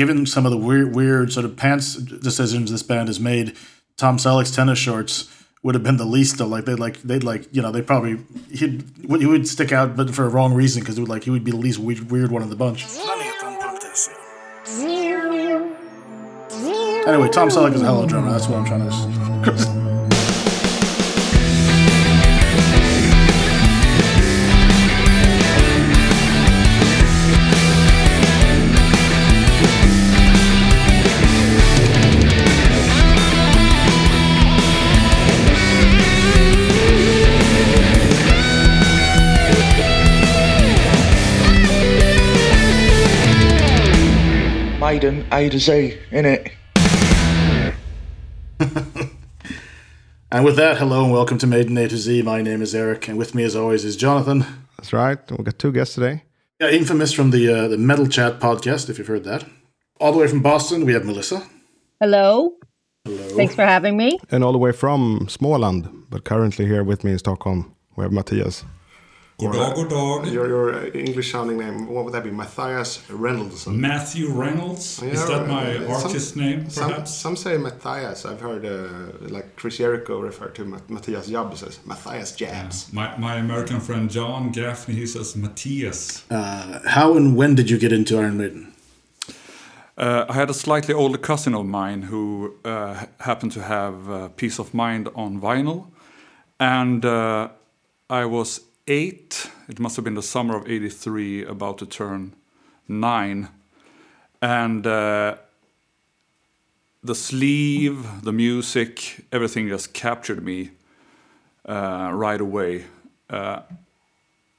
given some of the weird, weird sort of pants decisions this band has made, Tom Selleck's tennis shorts would have been the least of like they'd like they'd like you know they probably he'd he would stick out but for a wrong reason because it would like he would be the least weird, weird one in the bunch. Anyway, Tom Selleck is a hell of a drummer. That's what I'm trying to. A to Z, innit? and with that, hello and welcome to Maiden A to Z. My name is Eric, and with me, as always, is Jonathan. That's right. We've got two guests today. Yeah, infamous from the uh, the Metal Chat podcast, if you've heard that. All the way from Boston, we have Melissa. Hello. Hello. Thanks for having me. And all the way from Småland, but currently here with me in Stockholm, we have Matthias. God dag, god dag. Your, your English sounding name, what would that be? Matthias Reynolds. Matthew Reynolds. Is that my artist some, name, some, perhaps? some, say Matthias. I've heard uh, like Chris Jericho refer to Matthias Jabs as Matthias Jabs. Yeah. My, my American friend John Gaffney, he says Matthias. Uh, how and when did you get into Iron Maiden? Uh, I had a slightly older cousin of mine who uh, happened to have uh, Piece of Mind on vinyl. And uh, I was eight. It must have been the summer of '83, about to turn nine, and uh, the sleeve, the music, everything just captured me uh, right away. Uh,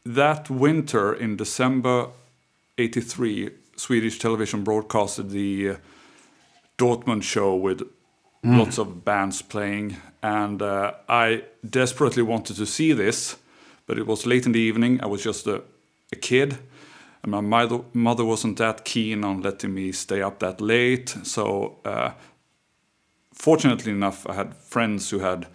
that winter in December '83, Swedish television broadcasted the Dortmund show with mm. lots of bands playing, and uh, I desperately wanted to see this but it was late in the evening. I was just a, a kid. And my mother, mother wasn't that keen on letting me stay up that late. So, uh, fortunately enough, I had friends who had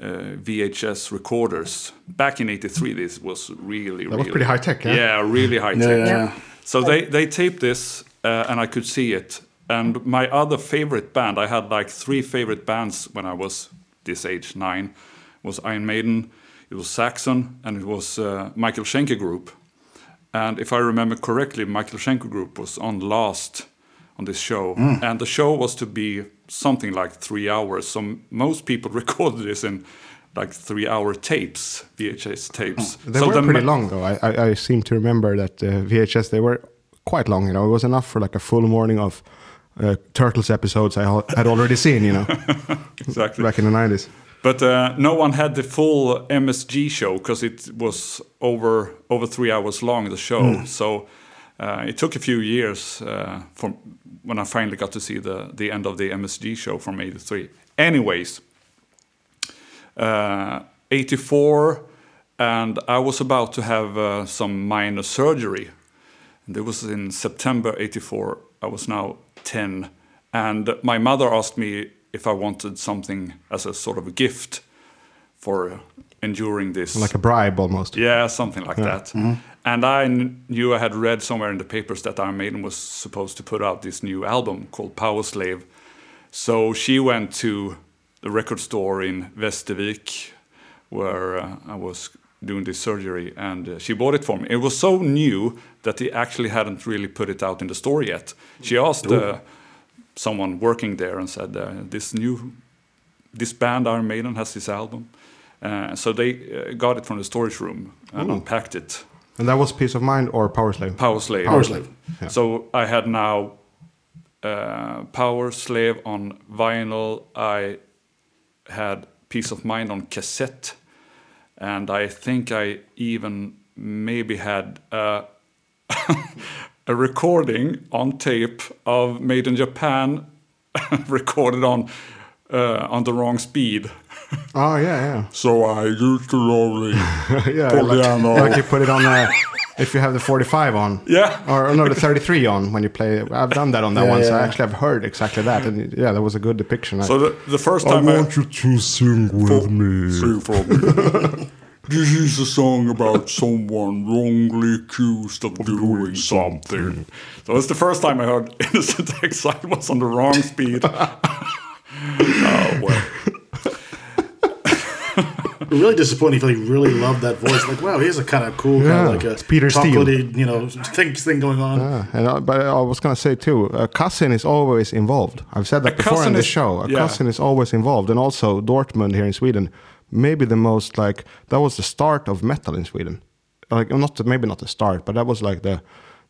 uh, VHS recorders. Back in '83, this was really, that really was pretty high tech. Yeah, yeah really high tech. Yeah. So they they taped this, uh, and I could see it. And my other favorite band, I had like three favorite bands when I was this age, nine, was Iron Maiden, it was Saxon and it was uh, Michael Schenker Group. And if I remember correctly, Michael Schenker Group was on last on this show. Mm. And the show was to be something like three hours. So most people recorded this in like three hour tapes, VHS tapes. They so were the pretty long though. I, I, I, seem to remember that uh, VHS, they were quite long. You know, it was enough for like a full morning of uh, Turtles episodes I had already seen, you know. exactly. Back in the 90s. But uh, no one had the full MSG show because it was over over three hours long. The show, mm. so uh, it took a few years uh, from when I finally got to see the the end of the MSG show from '83. Anyways, '84, uh, and I was about to have uh, some minor surgery. And it was in September '84. I was now 10, and my mother asked me if I wanted something as a sort of a gift for enduring this. Like a bribe almost. Yeah, something like yeah. that. Mm -hmm. And I knew I had read somewhere in the papers that Iron Maiden was supposed to put out this new album called Powerslave. So she went to the record store in Västervik where uh, I was doing this surgery and uh, she bought it for me. It was so new that they actually hadn't really put it out in the store yet. She asked uh, someone working there and said, uh, "This new, this band Iron Maiden has this album." Uh, so they uh, got it from the storage room and Ooh. unpacked it. And that was Piece of Mind or Powerslave? Power Slave. Powerslave. Yeah. So I had now uh, Powerslave on vinyl. I had Piece of Mind on cassette, and I think I even maybe had. Uh, a recording on tape of Made in Japan recorded on uh, on the wrong speed. Oh yeah, yeah. So I used to only yeah, like, like, you put it on the if you have the 45 on. Yeah. Or no, the 33 on when you play. I've done that on that yeah, one, yeah. so I actually have heard exactly that, and yeah, that was a good depiction. So the, the first time I want you to sing with me. Sing for me. This is a song about someone wrongly accused of doing something. So it's the first time I heard Innocent Exile was on the wrong speed. oh, well. really disappointing if he really loved that voice. Like, wow, he has a kind of cool, kind of like a it's Peter Steele. chocolatey, you know, thing, thing going on. Yeah, and I, but I was gonna say too, a cousin is always involved. I've said that A before in the show. A yeah. cousin is always involved, and also Dortmund here in Sweden, maybe the most like that was the start of metal in Sweden. Like not the, maybe not the start, but that was like the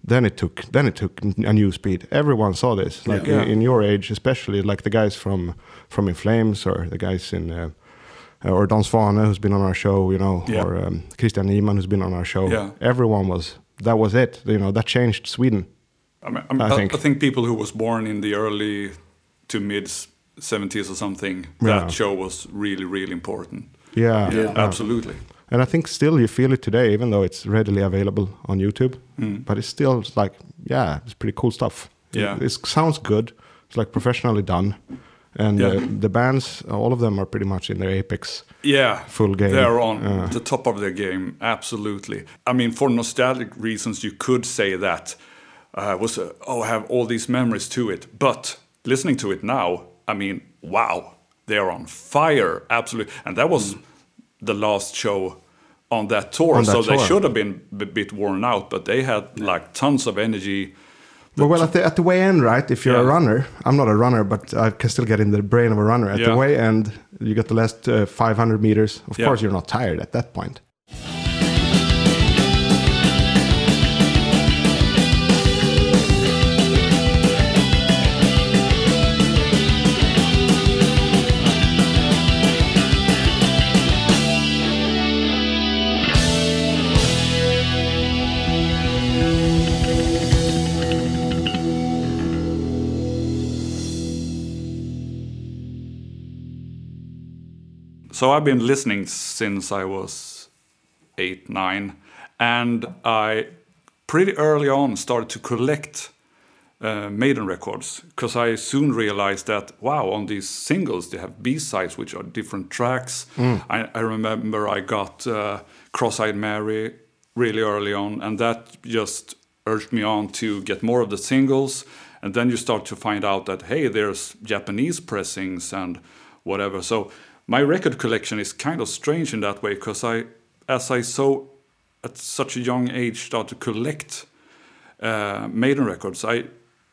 then it took then it took a new speed. Everyone saw this, like Yeah. In, in your age, especially like the guys from from In Flames or the guys in. Uh, or Dan Swanö, who's been on our show, you know, Yeah. or um, Kristian Niemann, who's been on our show. Yeah. Everyone was that was it. You know, that changed Sweden. I, mean, I, mean, I I, think. I think people who was born in the early to mid 70s or something, Yeah. that show was really, really important. Yeah, Yeah, absolutely. And I think still you feel it today, even though it's readily available on YouTube. But it's still like, yeah, it's pretty cool stuff. Mm. Yeah. it, sounds good. It's like professionally done, and Yeah. uh, the bands, all of them are pretty much in their apex. Yeah, Full game. They're on Yeah. the top of their game, absolutely. I mean, for nostalgic reasons, you could say that uh, was uh, oh, I have all these memories to it. But listening to it now, I mean, wow, they're on fire, absolutely. And that was the last show on that tour, On that so they should have been a bit worn out, but they had like tons of energy. But well, at the at the way end, right? If you're a runner, I'm not a runner, but I can still get in the brain of a runner. At the way end, you get the last uh, 500 meters. Of Yeah. course, you're not tired at that point. So I've been listening since I was eight, nine, and I pretty early on started to collect uh, Maiden records because I soon realized that wow, on these singles they have B sides which are different tracks. I, I remember I got uh, Cross-eyed Mary really early on, and that just urged me on to get more of the singles. And then you start to find out that hey, there's Japanese pressings and whatever. So my record collection is kind of strange in that way because I, as I so at such a young age start to collect uh, Maiden records, I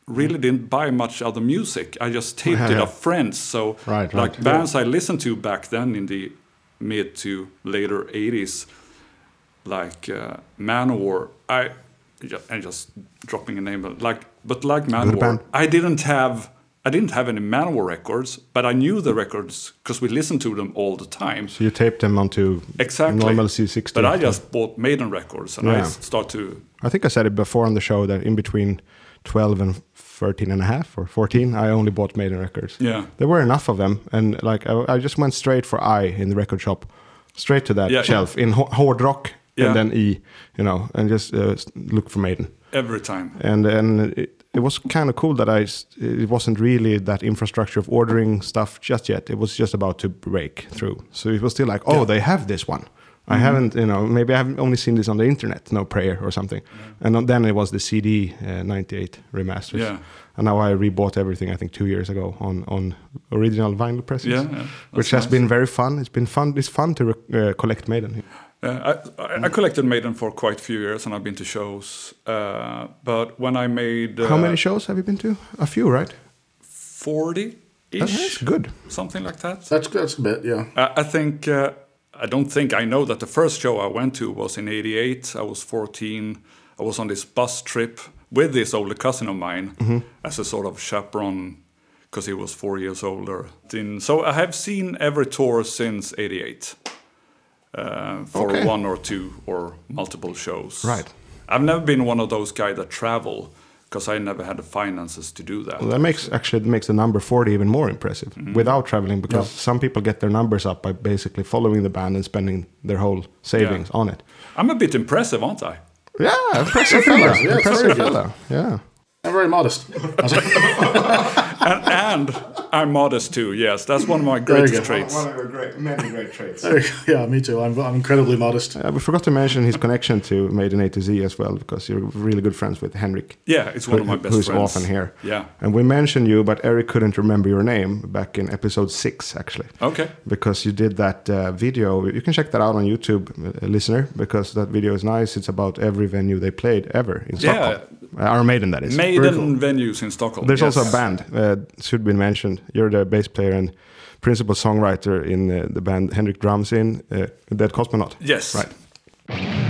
really didn't buy much other music. I just taped Yeah, it yeah. off friends. So Right, like right. bands I listened to back then in the mid to later 80s, like uh, Manowar, I and just dropping a name, but like but like Manowar. I didn't have I didn't have any Manowar records, but I knew the records because we listened to them all the time. So you tape them onto Exactly. normal C60. But I just bought Maiden records and I Yeah. start to I think I said it before on the show that in between 12 and 13 and a half or 14, I only bought Maiden records. Yeah. There were enough of them. And like I, I just went straight for I in the record shop, straight to that Yeah. shelf in ho- hard rock Yeah. and then E, you know, and just uh, look for Maiden. every time. And and it, was kind of cool that I it wasn't really that infrastructure of ordering stuff just yet. It was just about to break through. So it was still like, oh, they have this one. I Mm-hmm. haven't, you know, maybe I've only seen this on the internet, no prayer or something. And then it was the CD uh, 98 remasters. Yeah. And now I rebought everything, I think, two years ago on, on original vinyl presses. Yeah, yeah, which that's has nice. been very fun. It's been fun. It's fun to re- uh, collect Maiden. Uh, I, I, I collected Maiden for quite a few years and I've been to shows. Uh, but when I made uh, How many shows have you been to? A few, right? 40 That's ish, good. something like that. That's that's a bit, yeah. I, I think, uh, I don't think I know that the first show I went to was in 88. I was 14. I was on this bus trip with this older cousin of mine Mm-hmm. as a sort of chaperone because he was four years older. In, so I have seen every tour since 88 uh, for Okay. one or two or multiple shows. Right. I've never been one of those guys that travel because I never had the finances to do that. Well, that makes actually makes the number 40 even more impressive Mm-hmm. without traveling because some people get their numbers up by basically following the band and spending their whole savings on it. I'm a bit impressive, aren't I? Yeah, impressive fella. Yeah, impressive very fella. Yeah. I'm very modest. and, and I'm modest too. Yes, that's one of my greatest go. traits. of your great, many great traits. yeah, me too. I'm, I'm incredibly modest. Uh, we forgot to mention his connection to Maiden A to Z as well, because you're really good friends with Henrik. Yeah, it's one of my who- best who's friends. often here. Yeah. And we mentioned you, but Eric couldn't remember your name back in episode six, actually. Okay. Because you did that uh, video. You can check that out on YouTube, uh, listener, because that video is nice. It's about every venue they played ever in Yeah. Stockholm. Uh, Iron Maiden, that is. Maiden cool. venues in Stockholm. There's yes. also a band, uh, should be mentioned. You're the bass player and principal songwriter in uh, the band Henrik drums in, uh, Dead Cosmonaut. Yes. Right.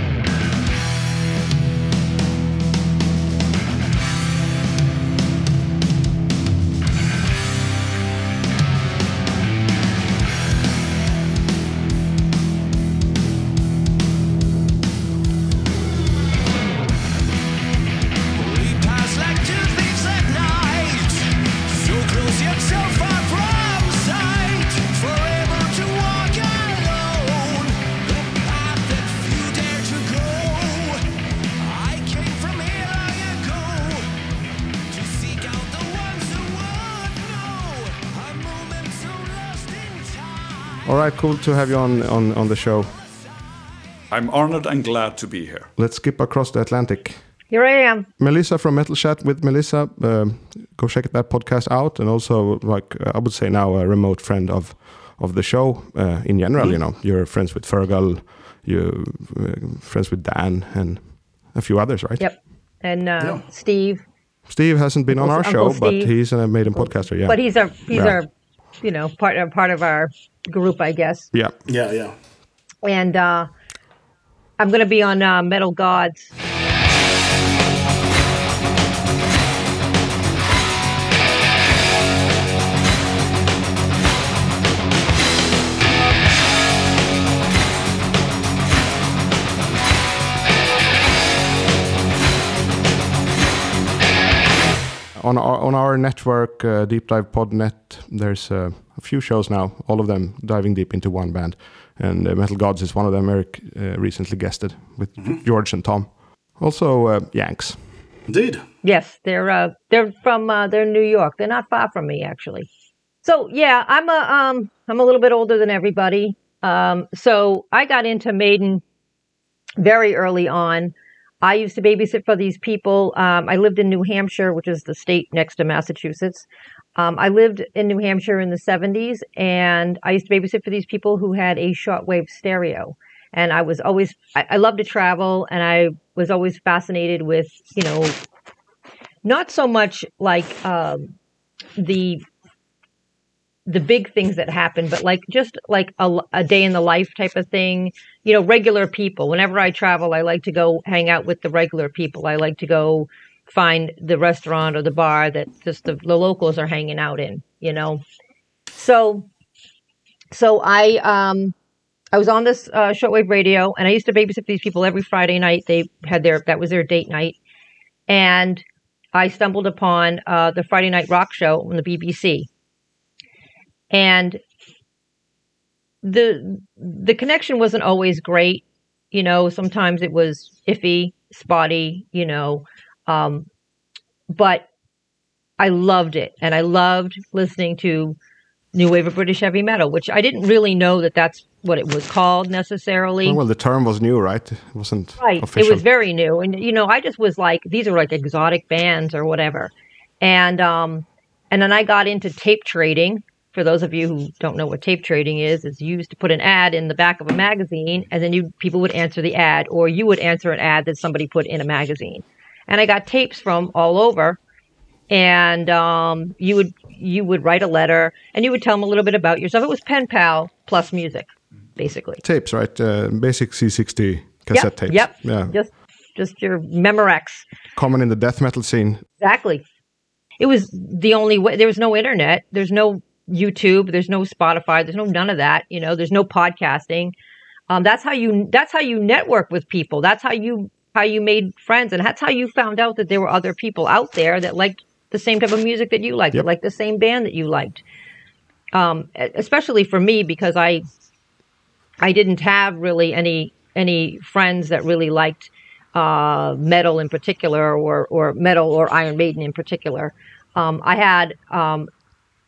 Cool to have you on, on, on the show. I'm honored and glad to be here. Let's skip across the Atlantic. Here I am. Melissa from Metal Chat with Melissa. Um, go check that podcast out, and also like uh, I would say now a remote friend of of the show uh, in general. You know, you're friends with Fergal, you uh, friends with Dan, and a few others, right? Yep. And uh, Yeah. Steve, Steve hasn't been on our Uncle show, but he's a Maiden podcaster. Yeah, but he's a he's Yeah. our you know part of part of our group, I guess. yeah. Yeah, yeah. And uh, I'm going to be on uh, Metal Gods. On our on our network, uh, Deep Dive Podnet, there's uh, a few shows now. All of them diving deep into one band, and uh, Metal Gods is one of them. Eric uh, recently guested with George and Tom. Also, uh, Yanks. Indeed. Yes, they're uh, they're from uh, they're New York. They're not far from me actually. So yeah, I'm a um I'm a little bit older than everybody. Um, so I got into Maiden very early on. I used to babysit for these people. Um, I lived in New Hampshire, which is the state next to Massachusetts. Um, I lived in New Hampshire in the 70s, and I used to babysit for these people who had a shortwave stereo. And I was always, I, I love to travel, and I was always fascinated with, you know, not so much like um, the the big things that happen, but like just like a, a day in the life type of thing. You know, regular people. Whenever I travel, I like to go hang out with the regular people. I like to go find the restaurant or the bar that just the, the locals are hanging out in. You know, so so I um I was on this uh, shortwave radio, and I used to babysit these people every Friday night. They had their that was their date night, and I stumbled upon uh, the Friday Night Rock Show on the BBC, and the the connection wasn't always great. You know, sometimes it was iffy, spotty. You know, um, but I loved it, and I loved listening to new wave of British heavy metal, which I didn't really know that that's what it was called necessarily. Oh, well, the term was new, right? It wasn't Right. official. It was very new. And you know, I just was like, these are like exotic bands or whatever. And um and then I got into tape trading. For those of you who don't know what tape trading is, it's used to put an ad in the back of a magazine and then you people would answer the ad or you would answer an ad that somebody put in a magazine. And I got tapes from all over and um you would you would write a letter and you would tell them a little bit about yourself. It was pen pal plus music, basically. tapes, right? Uh, basic C60 cassette yep, tapes. Yep. Yeah. Just just your Memorex. Common in the death metal scene. Exactly. It was the only way. There was no internet. There's no YouTube. There's no Spotify. There's no none of that. You know. There's no podcasting. Um, that's how you. That's how you network with people. That's how you how you made friends, and that's how you found out that there were other people out there that liked the same type of music that you liked, Yep. that liked the same band that you liked. Um, especially for me because I I didn't have really any any friends that really liked uh, metal in particular, or or metal or Iron Maiden in particular. Um, I had um,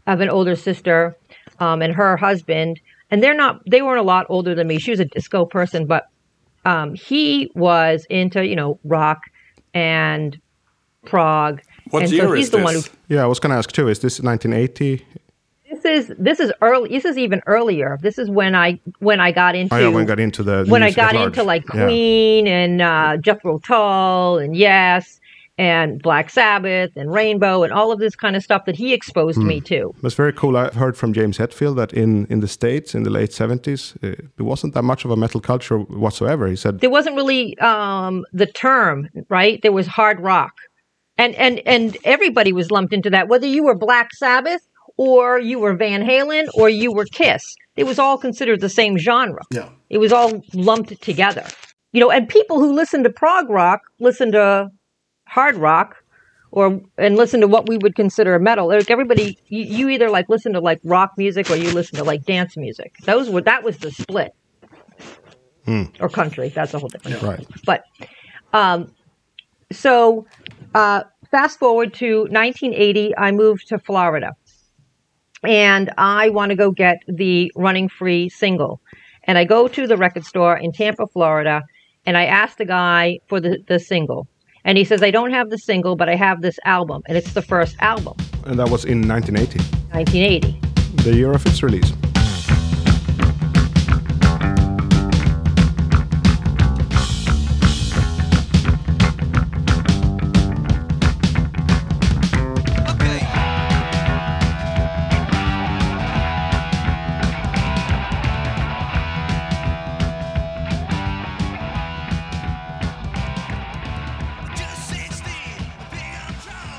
I have an older sister um, and her husband, and they're not they weren't a lot older than me. She was a disco person, but um, he was into you know rock and prog. What and year so he's is the this? one who Yeah, I was gonna ask too. Is this 1980? this is this is early. This is even earlier. This is when I when I got into Oh yeah, when I got into the when I got into like Yeah. Queen and uh, Jethro Tull and Yes and Black Sabbath and Rainbow and all of this kind of stuff that he exposed me Hmm. to. That's very cool. I've heard from James Hetfield that in, in the States in the late 70s, uh, there wasn't that much of a metal culture whatsoever. He said, There wasn't really um, the term, right? There was hard rock, and and and everybody was lumped into that. Whether you were Black Sabbath or you were Van Halen or you were Kiss, it was all considered the same genre. Yeah. It was all lumped together. You know, and people who listen to prog rock listen to hard rock or and listen to what we would consider metal. Like everybody you, you either like listen to like rock music or you listen to like dance music. Those were that was the split. Or country. That's a whole different right. But um so uh fast forward to 1980, I moved to Florida and I want to go get the Running Free single. And I go to the record store in Tampa, Florida, and I ask the guy for the, the single. And he says, I don't have the single, but I have this album. And it's the first album, and that was in 1980, 1980. the year of its release.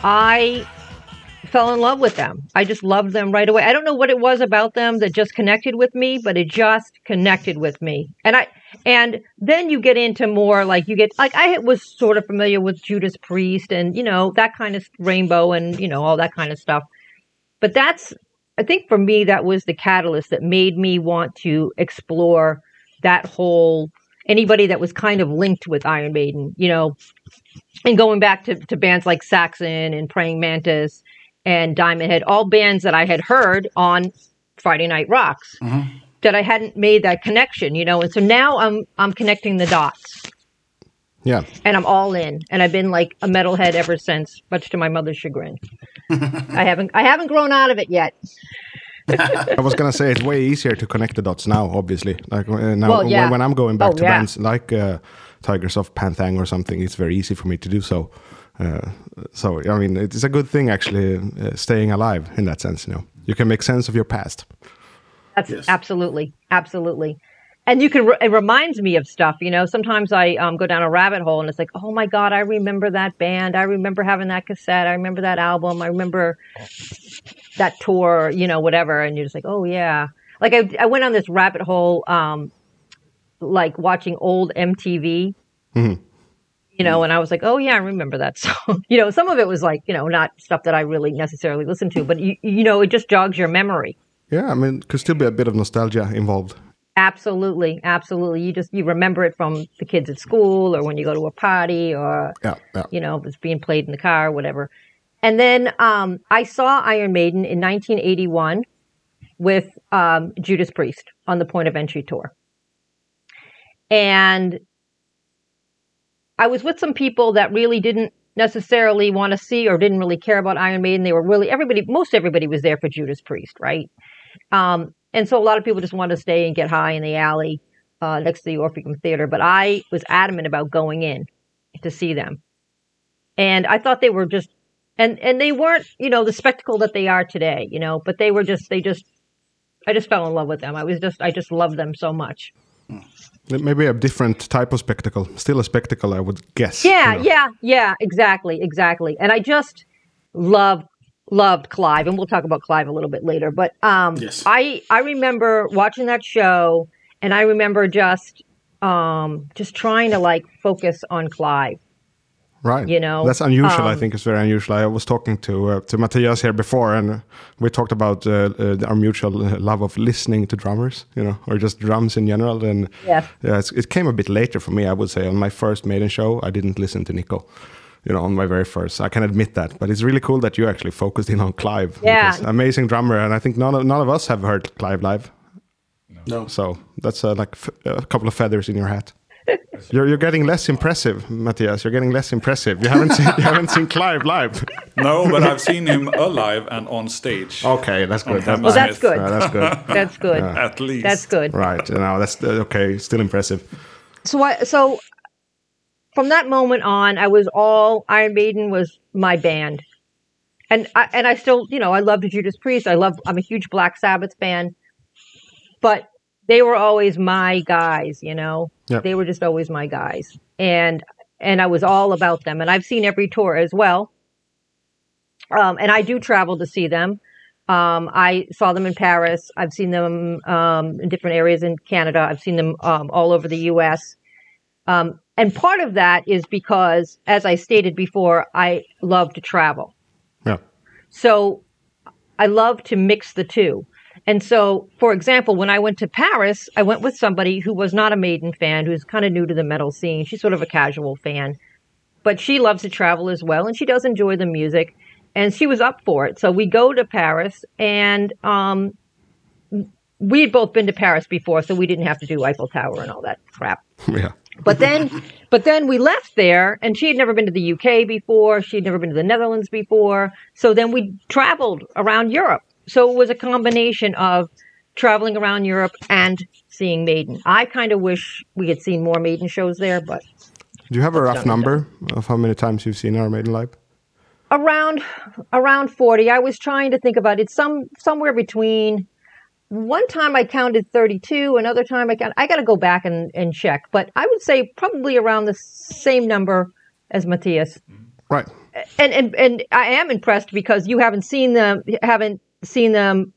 I fell in love with them. I just loved them right away. I don't know what it was about them that just connected with me, but it just connected with me. And I and then you get into more like you get like I was sort of familiar with Judas Priest and you know that kind of rainbow and you know all that kind of stuff. But that's I think for me that was the catalyst that made me want to explore that whole anybody that was kind of linked with Iron Maiden, you know, and going back to, to bands like Saxon and Praying Mantis and Diamond Head, all bands that I had heard on Friday Night Rocks that I hadn't made that connection, you know. And so now I'm I'm connecting the dots Yeah, and I'm all in. And I've been like a metalhead ever since, much to my mother's chagrin. I haven't I haven't grown out of it yet. I was gonna say it's way easier to connect the dots now. Obviously, like uh, now Well, yeah. when, when I'm going back Oh, to yeah. bands like uh, Tygers of Pan Tang or something, it's very easy for me to do so. Uh, so I mean, it's a good thing actually, uh, staying alive in that sense. You know, you can make sense of your past. That's Yes. absolutely, absolutely. And you can, re- it reminds me of stuff, you know. Sometimes I um, go down a rabbit hole and it's like, oh my God, I remember that band. I remember having that cassette. I remember that album. I remember that tour, you know, whatever. And you're just like, oh yeah. Like I, I went on this rabbit hole, um, like watching old MTV, you know, and I was like, oh yeah, I remember that song. you know, some of it was like, you know, not stuff that I really necessarily listened to, but you, you know, it just jogs your memory. Yeah, I mean, could still be a bit of nostalgia involved. Absolutely, absolutely. You just you remember it from the kids at school or when you go to a party or Yeah, yeah. you know, it's being played in the car or whatever. And then um, I saw Iron Maiden in 1981 with um, Judas Priest on the Point of Entry tour. And I was with some people that really didn't necessarily want to see or didn't really care about Iron Maiden. They were really everybody, most everybody was there for Judas Priest, right? Um, and so a lot of people just wanted to stay and get high in the alley uh, next to the Orpheum Theater. But I was adamant about going in to see them, and I thought they were just and and they weren't you know the spectacle that they are today, you know, but they were just they just I just fell in love with them. I was just I just loved them so much. Maybe a different type of spectacle. Still a spectacle, I would guess. Yeah, you know. yeah, yeah, exactly, exactly. And I just loved loved Clive, and we'll talk about Clive a little bit later. But um, Yes. I I remember watching that show, and I remember just um, just trying to like focus on Clive. Right. You know, that's unusual. I um, think it's very unusual. I was talking to uh, to Matthias here before, and uh, we talked about uh, uh, our mutual uh, love of listening to drummers, you know, or just drums in general. And Yes. yeah, it's, it came a bit later for me. I would say on my first Maiden show, I didn't listen to Nicko. you know, on my very first. I can admit that, but it's really cool that you actually focused in on Clive. Yeah. amazing drummer, and I think none of, none of us have heard Clive live. No. So that's uh, like f- a couple of feathers in your hat. You're, you're getting less impressive, Matthias. You're getting less impressive. You haven't seen you haven't seen Clive live. No, but I've seen him alive and on stage. Okay, that's good. That- Well, that's good. uh, that's good. That's good. At least. That's good. Right. Now that's uh, okay. Still impressive. So I so from that moment on, I was all Iron Maiden was my band, and I and I still you know I loved Judas Priest. I love I'm a huge Black Sabbath fan, but they were always my guys. You know, Yep. they were just always my guys, and and I was all about them. And I've seen every tour as well, um, and I do travel to see them. Um, I saw them in Paris. I've seen them um, in different areas in Canada. I've seen them um, all over the U.S. Um, and part of that is because, as I stated before, I love to travel. Yeah. So I love to mix the two. And so, for example, when I went to Paris, I went with somebody who was not a Maiden fan, who's kind of new to the metal scene. She's sort of a casual fan, but she loves to travel as well, and she does enjoy the music, and she was up for it. So we go to Paris, and um, we had both been to Paris before, so we didn't have to do Eiffel Tower and all that crap. Yeah. But then, but then we left there, and she had never been to the UK before. She had never been to the Netherlands before. So then we traveled around Europe. So it was a combination of traveling around Europe and seeing Maiden. I kind of wish we had seen more Maiden shows there, but Do you have a rough done, number of how many times you've seen Iron Maiden live? around around 40 i was trying to think about it some somewhere between one time i counted 32 another time i count, i got to go back and, and check but i would say probably around the same number as matthias Right. and and, and i am impressed because you haven't seen them haven't seen them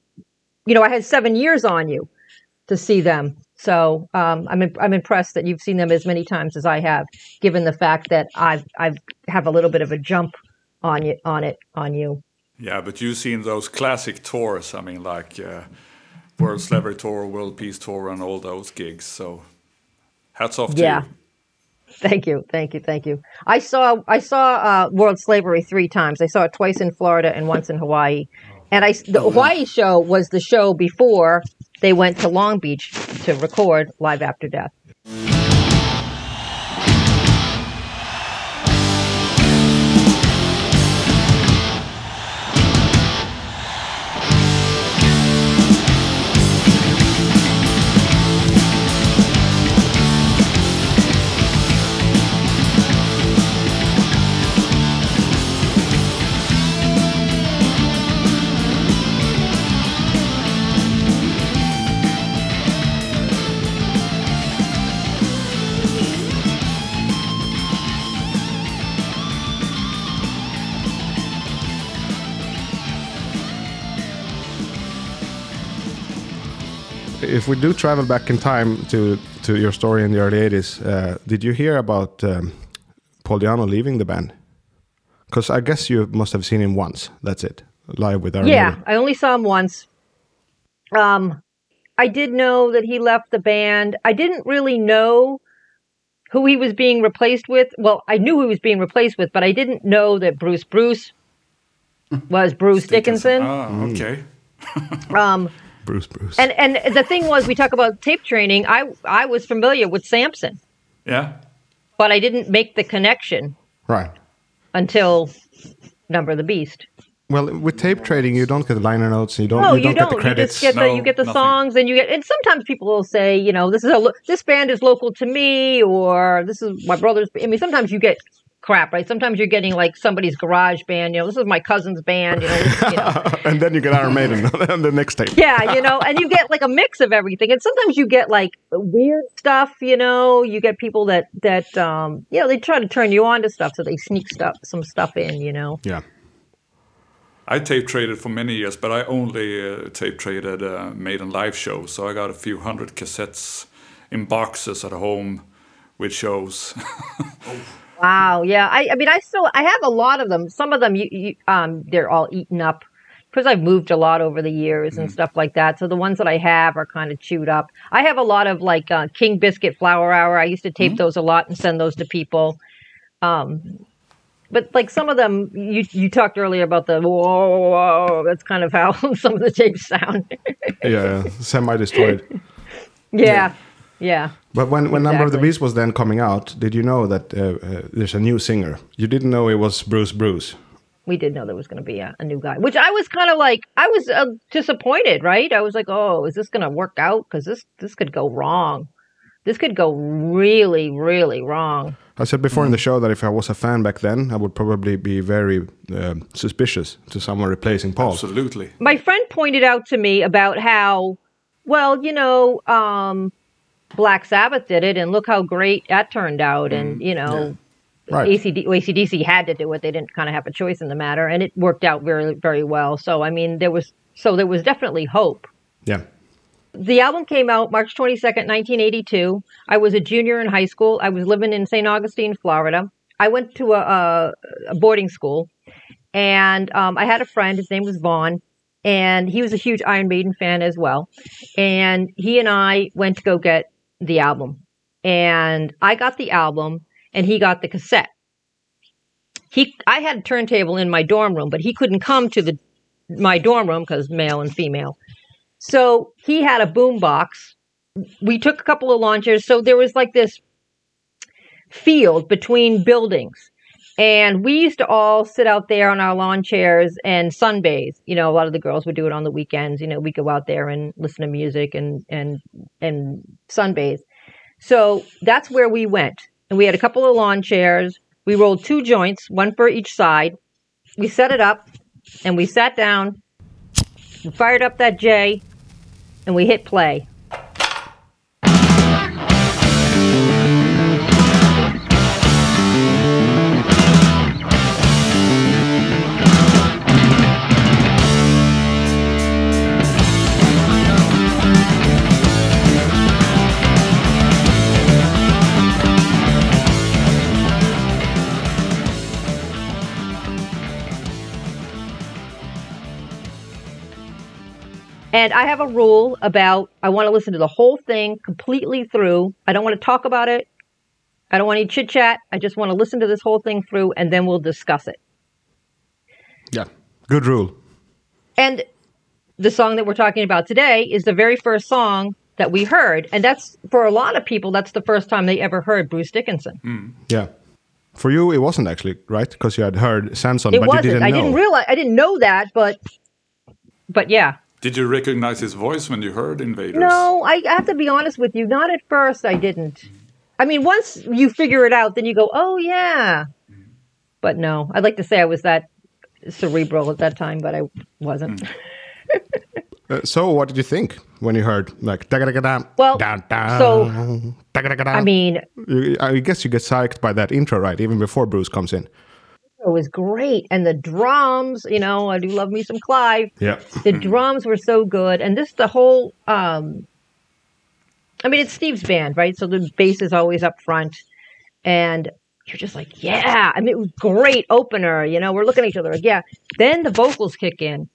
you know i had seven years on you to see them so um, I'm I'm impressed that you've seen them as many times as I have, given the fact that I've I've have a little bit of a jump on you on it on you. Yeah, but you've seen those classic tours. I mean, like uh, World Slavery Tour, World Piece Tour, and all those gigs. So, hats off to you. Yeah. you. Thank you, thank you, thank you. I saw I saw uh, World Slavery three times. I saw it twice in Florida and once in Hawaii. And I the oh, Hawaii show was the show before they went to Long Beach to record Live After Death. If we do travel back in time to to your story in the early '80s, uh, did you hear about um, Paul Di'Anno leaving the band? Because I guess you must have seen him once. That's it, live with Iron Yeah, Maiden. I only saw him once. Um, I did know that he left the band. I didn't really know who he was being replaced with. Well, I knew who he was being replaced with, but I didn't know that Bruce Bruce was Bruce Dickinson. Ah, okay. Um, Bruce Bruce. and and the thing was, we talk about tape trading. I I was familiar with Samson, Yeah. but I didn't make the connection right. until Number of the Beast. Well, with tape trading, you don't get the liner notes. You don't. No, you don't, you don't. get the You credits. just get the you get the nothing. songs, and you get. And sometimes people will say, you know, this is a lo- this band is local to me, or this is my brother's. I mean, sometimes you get crap, right? Sometimes you're getting like somebody's garage band. You know, this is my cousin's band. You know, you know. and then you get Iron Maiden on the next tape. yeah, you know, and you get like a mix of everything. And sometimes you get like weird stuff. You know, you get people that that um, you know they try to turn you on to stuff, so they sneak stuff some stuff in. You know. Yeah. I tape traded for many years, but I only uh, tape traded uh, Maiden live shows. So I got a few hundred cassettes in boxes at home with shows. Wow. Yeah. I, I mean, I still I have a lot of them. Some of them, you, you um, they're all eaten up because I've moved a lot over the years and stuff like that. So the ones that I have are kind of chewed up. I have a lot of like uh, King Biscuit Flower Hour. I used to tape those a lot and send those to people. Um, but like some of them, you you talked earlier about the whoa, whoa, whoa that's kind of how some of the tapes sound. yeah, semi-destroyed. yeah, yeah. But when, when Number of the Beast was then coming out, did you know that uh, uh, there's a new singer? You didn't know it was Bruce Bruce. we did know there was going to be a, a new guy, which I was kind of like, I was uh, disappointed, right? I was like, oh, is this going to work out? Because this this could go wrong. This could go really, really wrong. I said before in the show that if I was a fan back then, I would probably be very um suspicious to someone replacing Paul. Absolutely. My friend pointed out to me about how, well, you know, um, Black Sabbath did it, and look how great that turned out, and you know. Right. ACD, AC/DC had to do it. They didn't kind of have a choice in the matter, and it worked out very, very well. So, I mean, there was so there was definitely hope. Yeah. The album came out March 22nd, 1982. I was a junior in high school. I was living in St. Augustine, Florida. I went to a, a, a boarding school, and um, I had a friend. His name was Vaughn, and he was a huge Iron Maiden fan as well. And he and I went to go get the album, and I got the album, and he got the cassette. He, I had a turntable in my dorm room, but he couldn't come to the my dorm room because male and female. So he had a boom box. We took a couple of launchers. So there was like this field between buildings. And we used to all sit out there on our lawn chairs and sunbathe. You know, a lot of the girls would do it on the weekends. You know, we go out there and listen to music and and and sunbathe. So that's where we went. And we had a couple of lawn chairs. We rolled two joints, one for each side. We set it up and we sat down we fired up that J, and we hit play. And I have a rule about I want to listen to the whole thing completely through. I don't want to talk about it. I don't want any chit chat. I just want to listen to this whole thing through and then we'll discuss it. Yeah. Good rule. And the song that we're talking about today is the very first song that we heard. And that's for a lot of people, that's the first time they ever heard Bruce Dickinson. Mm. Yeah. For you, it wasn't actually right because you had heard Samson, It but wasn't. you didn't I know. didn't realize I didn't know that, but but yeah. Did you recognize his voice when you heard Invaders? No, I, I have to be honest with you. Not at first, I didn't. I mean, once you figure it out, then you go, "Oh yeah." But no, I'd like to say I was that cerebral at that time, but I wasn't. Uh, so, what did you think when you heard like da-ga-da-ga-da, Well, da-da, so, da-ga-da-ga-da? I mean, You- I guess you get psyched by that intro, right? Even before Bruce comes in. It was great, and the drums. You know, I do love me some Clive. Yeah. The drums were so good, and this the whole. um I mean, it's Steve's band, right? So the bass is always up front, and you're just like, yeah. I mean, it was great opener. You know, we're looking at each other like, yeah. Then the vocals kick in.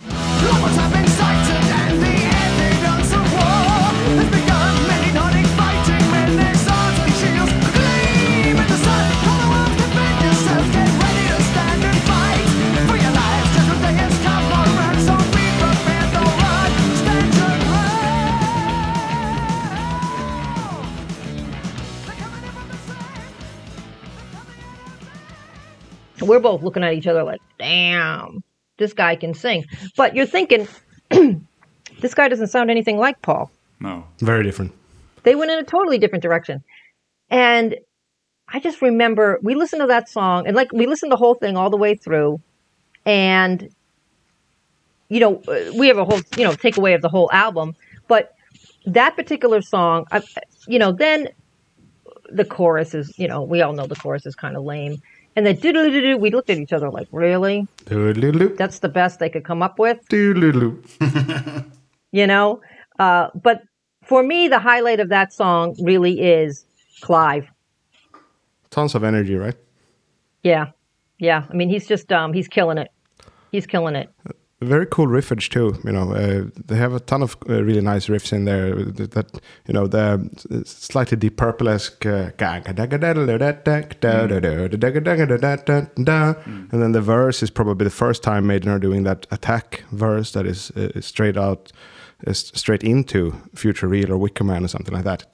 We're both looking at each other like, damn, this guy can sing. But you're thinking, this guy doesn't sound anything like Paul. No. Very different. They went in a totally different direction. And I just remember we listened to that song and like we listened to the whole thing all the way through. And, you know, we have a whole, you know, takeaway of the whole album. But that particular song, I, you know, then the chorus is, you know, we all know the chorus is kind of lame. And then doo doo doo doo, we looked at each other like, really? Doodle-doo, That's the best they could come up with? doodle-doo. you know uh, but for me the highlight of that song really is clive Tons of energy, right? yeah yeah i mean he's just um he's killing it he's killing it very cool riffage too. You know, uh, they have a ton of uh, really nice riffs in there. That, that you know, the slightly deep purple-esque, uh, and then the verse is probably the first time Maiden are doing that attack verse that is uh, straight out, uh, straight into Futureal or Wicker Man or something like that.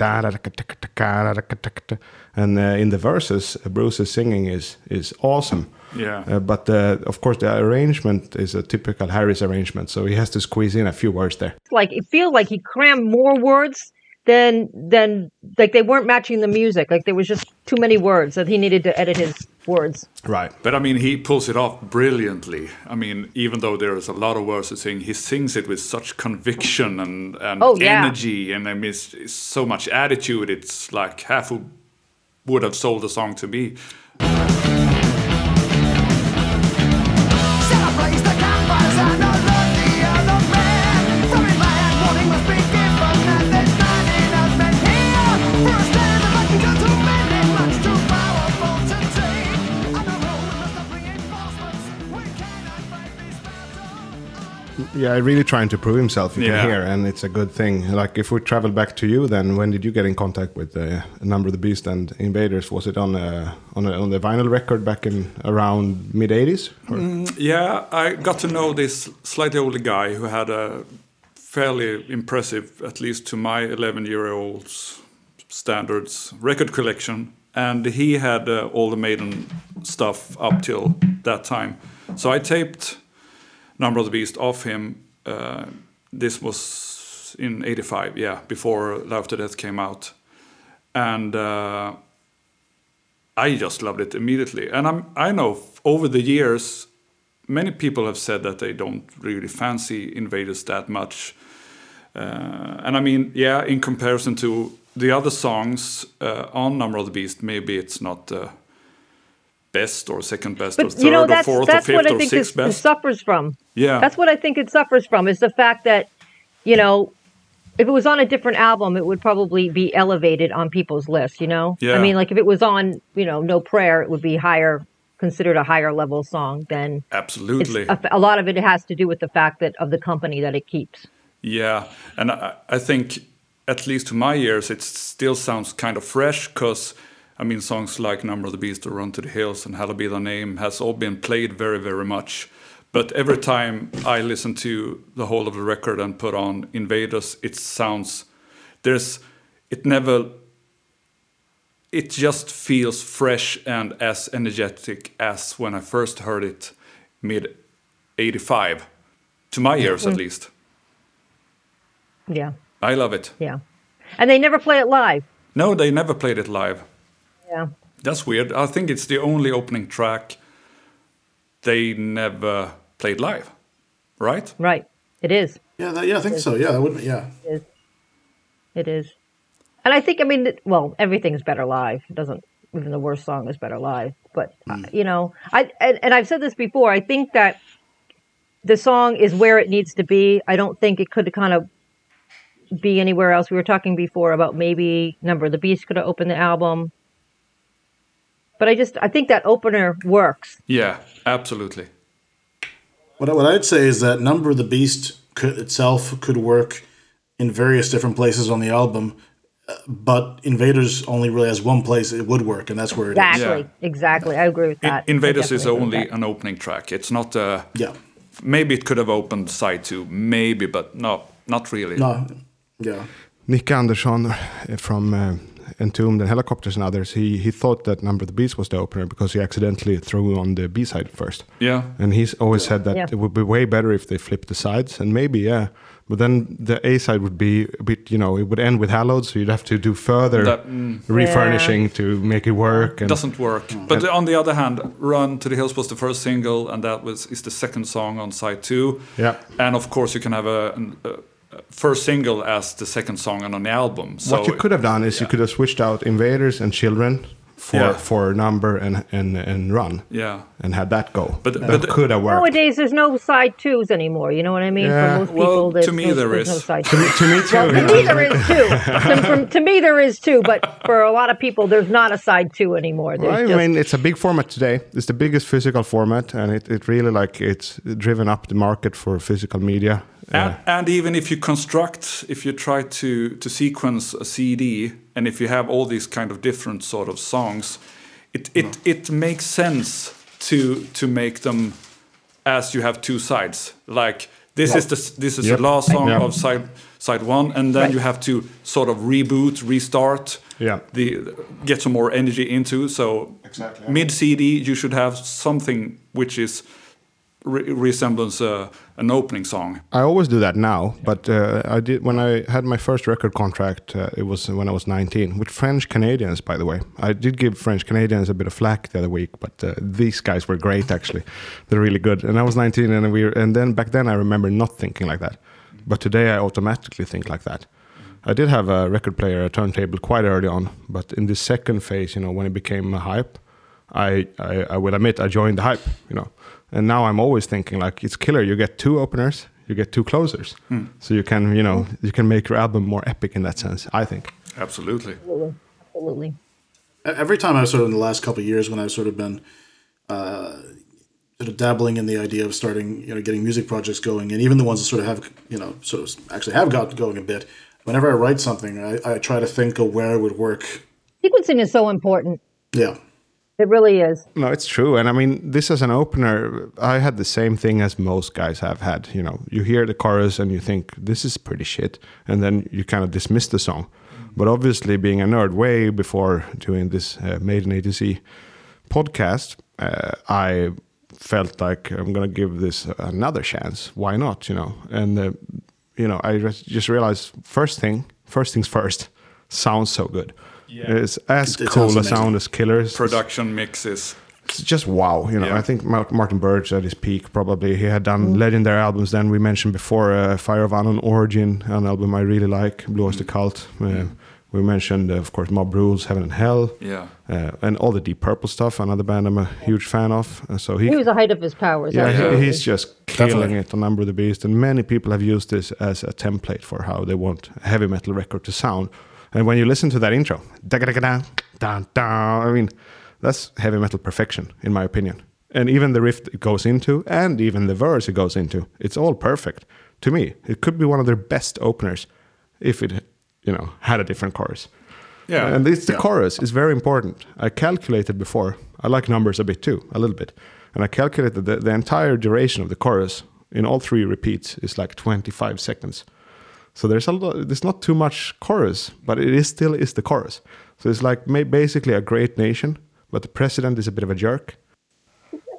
And uh, in the verses, Bruce's singing is is awesome. Yeah. Uh, but uh, of course, the arrangement is a typical Harris arrangement, so he has to squeeze in a few words there. like it feels like he crammed more words than than like they weren't matching the music. Like there was just too many words that he needed to edit his words. Right. But I mean, he pulls it off brilliantly. I mean, even though there is a lot of words to sing, he sings it with such conviction and, and Oh, yeah. energy, and I mean, it's, it's so much attitude. It's like half who would have sold the song to me. Yeah, really trying to prove himself. You Yeah. can hear, and it's a good thing. Like if we travel back to you, then when did you get in contact with uh, Number of the Beast and Invaders? Was it on uh, on a, on the vinyl record back in around mid '80s? Yeah, I got to know this slightly older guy who had a fairly impressive, at least to my 11 year old's standards, record collection. And he had uh, all the Maiden stuff up till that time. So I taped Number of the Beast off him. Uh, this was in 85, yeah, before Live After Death came out. And uh, I just loved it immediately. And I'm, I know over the years, many people have said that they don't really fancy Invaders that much. Uh, and I mean, yeah, in comparison to the other songs uh, on Number of the Beast, maybe it's not the best or second best or But third you know or that's fourth that's or what I or think sixth this, best. suffers from. Yeah. That's what I think it suffers from is the fact that, you know, if it was on a different album, it would probably be elevated on people's lists, you know? Yeah. I mean, like if it was on, you know, No Prayer, it would be higher, considered a higher level song than Absolutely. a, a lot of it has to do with the fact that of the company that it keeps. Yeah, and I, I think at least to my ears, it still sounds kind of fresh because I mean songs like "Number of the Beast" or "Run to the Hills" and "Hallowed Be Thy Name" has all been played very, very much. But every time I listen to the whole of the record and put on "Invaders," it sounds there's it never it just feels fresh and as energetic as when I first heard it mid 85 to my ears at mm-hmm. least. Yeah. I love it. Yeah. And they never play it live. No, they never played it live. Yeah. That's weird. I think it's the only opening track they never played live. Right? Right. It is. Yeah, that, yeah, I think so. Yeah, that would. Yeah, It is. It is. And I think, I mean, well, everything's better live. It doesn't, even the worst song is better live. But, uh, you know, I, and, and I've said this before, I think that the song is where it needs to be. I don't think it could kind of be anywhere else. We were talking before about maybe Number of the Beast could have opened the album. But I just, I think that opener works. Yeah, absolutely. What, I- what I'd say is that Number of the Beast could, itself could work in various different places on the album, uh, but Invaders only really has one place it would work, and that's where it is. Exactly. Exactly. I agree with that. I Invaders is only an opening track. It's not a. Yeah. Maybe it could have opened side two, maybe, but no, not really. No. Yeah. Nicke Andersson uh, from uh, Entombed and Hellacopters and others, he, he thought that Number of the Beast was the opener because he accidentally threw on the B side first. Yeah. And he's always said that Yeah. it would be way better if they flipped the sides, and maybe yeah. But then the A side would be a bit, you know, it would end with Hallowed, so you'd have to do further That- mm. refurnishing to make it work. And doesn't work. But on the other hand, "Run to the Hills" was the first single, and that was is the second song on side two. Yeah. and of course you can have a, a first single as the second song on an album. So what you could have done is you could have switched out Invaders and Children for Yeah. for number and and and run Yeah. and had that go. But- that but- could have worked. Nowadays, there's no side twos anymore. You know what I mean? Yeah. For most Well, people, there's to me no, there's no side to me, to me too. Well, to me there is too. to, from, to me there is too, but for a lot of people, there's not a side two anymore. There's I just, mean, it's a big format today. It's the biggest physical format, and it, it really like it's driven up the market for physical media. And, and even if you construct, if you try to to sequence a CD, and if you have all these kind of different sort of songs, it it, it makes sense to to make them as you have two sides. Like this is the this is Yep. the last song Yeah. of side side one, and then you have to sort of reboot, restart. Yeah. The get some more energy into. So Exactly. mid CD, you should have something which is re- resembles uh, an opening song. I always do that now, but uh, I did when I had my first record contract. Uh, it was when I was 19 with French Canadians, by the way. I did give French Canadians a bit of flack the other week, but uh, these guys were great actually. They're really good. And I was 19, and we and then back then I remember not thinking like that, but today I automatically think like that. I did have a record player, a turntable, quite early on, but in the second phase, you know, when it became a hype, I, I, I will admit I joined the hype, you know. And now I'm always thinking like it's killer. You get two openers, you get two closers, so you can you know you can make your album more epic in that sense. I think. Absolutely. absolutely. every time I've sort of in the last couple of years when I've sort of been uh, sort of dabbling in the idea of starting, you know, getting music projects going, and even the ones that sort of have, you know, sort of actually have got going a bit. Whenever I write something, I, I try to think of where it would work. Sequencing is so important. Yeah, It really is. No, it's true. And I mean, this as an opener, I had the same thing as most guys have had. You know, you hear the chorus and you think, this is pretty shit. And then you kind of dismiss the song. But obviously, being a nerd way before doing this uh, Maiden A to Z podcast, uh, I felt like I'm going to give this another chance. Why not? You know, and, uh, you know, I just realized first thing, first things first, sounds so good. It's as It- it cool a sound as Killers. Production mixes. it's just wow. You know, Yeah. I think Martin Birch at his peak probably he had done legendary albums. Then we mentioned before uh, Fire of Unknown Origin, an album I really like, Blue Oyster Cult. Uh, we mentioned, uh, of course, Mob Rules, Heaven and Hell, Yeah. uh, and all the Deep Purple stuff. Another band I'm a huge fan of. Uh, so he, He was the height of his powers. yeah, he- he's just killing Definitely. it on Number of the Beast, and many people have used this as a template for how they want a heavy metal record to sound. And when you listen to that intro, I mean, that's heavy metal perfection, in my opinion. And even the riff it goes into, and even the verse it goes into, it's all perfect. To me, it could be one of their best openers if it, you know, had a different chorus. Yeah. And it's the Yeah. chorus is very important. I calculated before. I like numbers a bit too, a little bit. And I calculated the, the entire duration of the chorus in all three repeats is like 25 seconds. So there's a lot, there's not too much chorus, but it is still is the chorus. So it's like ma- basically a great nation, but the president is a bit of a jerk,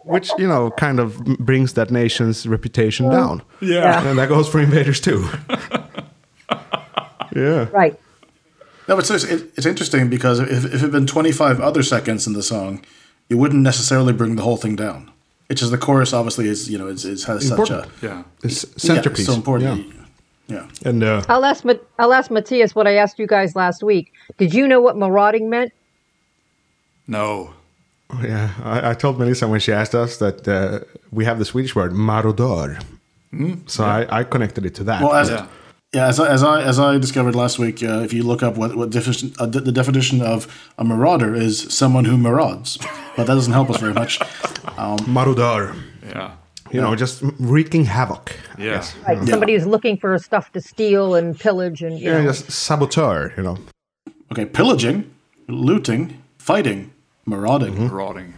which you know kind of brings that nation's reputation down. Yeah. and that goes for invaders too. yeah. right. no, but it's it's interesting because if, if it had been 25 other seconds in the song, it wouldn't necessarily bring the whole thing down. It's just the chorus, obviously, is you know, is, is has Important. such a Yeah. It's yeah, centerpiece. so important. Yeah. Yeah. And uh, I'll ask, Ma- I'll ask Matthias what I asked you guys last week. Did you know what marauding meant? No. Oh, Yeah, I, I told Melissa when she asked us that uh, we have the Swedish word marodör. So I, I connected it to that. Well, as Yeah. yeah, as I, as I as I discovered last week, uh, if you look up what what definition, uh, the the definition of a marauder is someone who marauds, but that doesn't help us very much. marodör. Yeah. You know, just wreaking havoc. I Yeah. guess. Right. Somebody who's looking for stuff to steal and pillage and you Yeah, know. just saboteur, you know. Okay, pillaging, looting, fighting, marauding. marauding,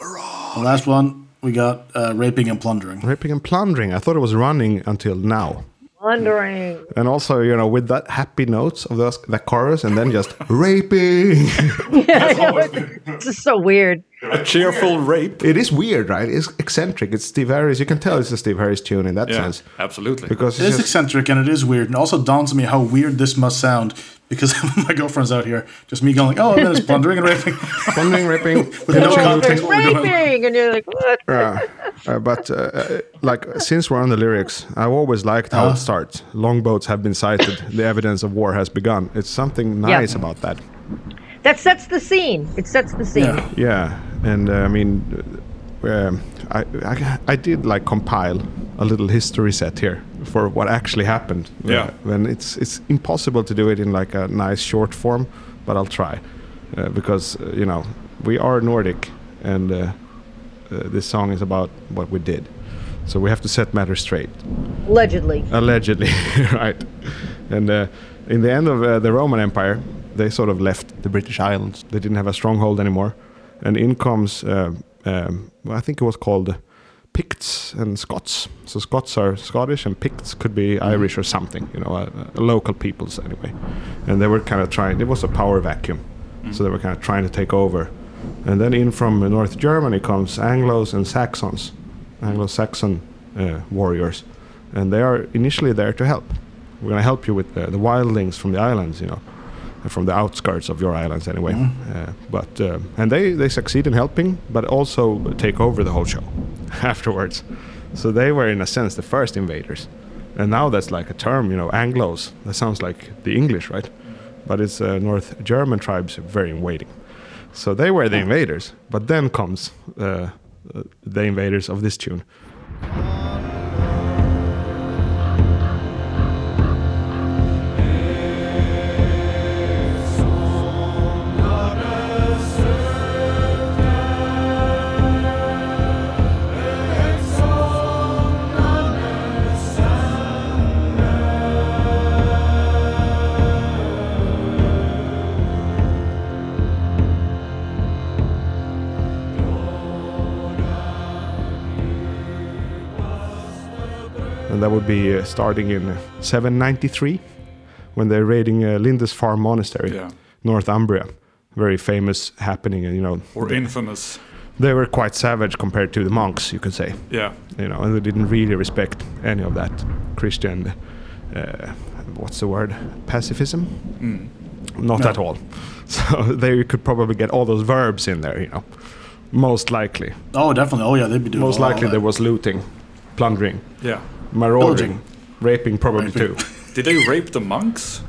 The last one we got uh, raping and plundering. Raping and plundering. I thought it was running until now. Wondering. And also, you know, with that happy notes of those, that chorus and then just raping. Yeah, I know. It's just so weird. A cheerful rape. it is weird, right? It's eccentric. It's Steve Harris. You can tell it's a Steve Harris tune in that Yeah. sense. Absolutely. Because It it's just, eccentric and it is weird, and also dawns on me how weird this must sound because my girlfriend's out here, just me going, oh, and then it's plundering and raping. plundering, raping, With no pillaging, context. looting. what we're doing. Raping, and you're like, what? Yeah, uh, but uh, uh, like since we're on the lyrics, I've always liked how it starts. Longboats have been sighted. The evidence of war has begun. It's something Yeah. nice about that. that sets the scene. It sets the scene. Yeah. Yeah, and uh, I mean, uh, um, I, I I did like compile a little history set here for what actually happened. Yeah. And it's it's impossible to do it in like a nice short form, but I'll try uh, because uh, you know we are Nordic, and uh, uh, this song is about what we did. So we have to set matters straight. Allegedly. Allegedly, right. And uh, in the end of uh, the Roman Empire, they sort of left the British Islands. They didn't have a stronghold anymore. And in comes, uh, um, well, I think it was called Picts and Scots. So Scots are Scottish and Picts could be Irish or something, you know, uh, uh, local peoples anyway. And they were kind of trying, it was a power vacuum. So they were kind of trying to take over. And then in from North Germany comes Anglos and Saxons, Anglo-Saxon uh, warriors, and they are initially there to help. We're going to help you with the, the wildlings from the islands, you know, from the outskirts of your islands anyway. Uh, but um, and they they succeed in helping, but also take over the whole show afterwards. So they were in a sense the first invaders, and now that's like a term, you know, Anglos. That sounds like the English, right? But it's uh, North German tribes very invading. So they were the invaders, but then comes uh, uh, the invaders of this tune. That would be uh, starting in uh, 793 when they're raiding uh, Lindisfarne Monastery, Yeah. Northumbria. Very famous happening, and you know, Or infamous. they were quite savage compared to the monks, you could say. Yeah. You know, and they didn't really respect any of that Christian, uh, what's the word, pacifism? Not No. at all. So they could probably get all those verbs in there, you know, most likely. Oh, definitely. Oh, yeah, they'd be doing Most likely there was looting, plundering, Yeah. Marauding, raping probably Raping. too. Did they rape the monks?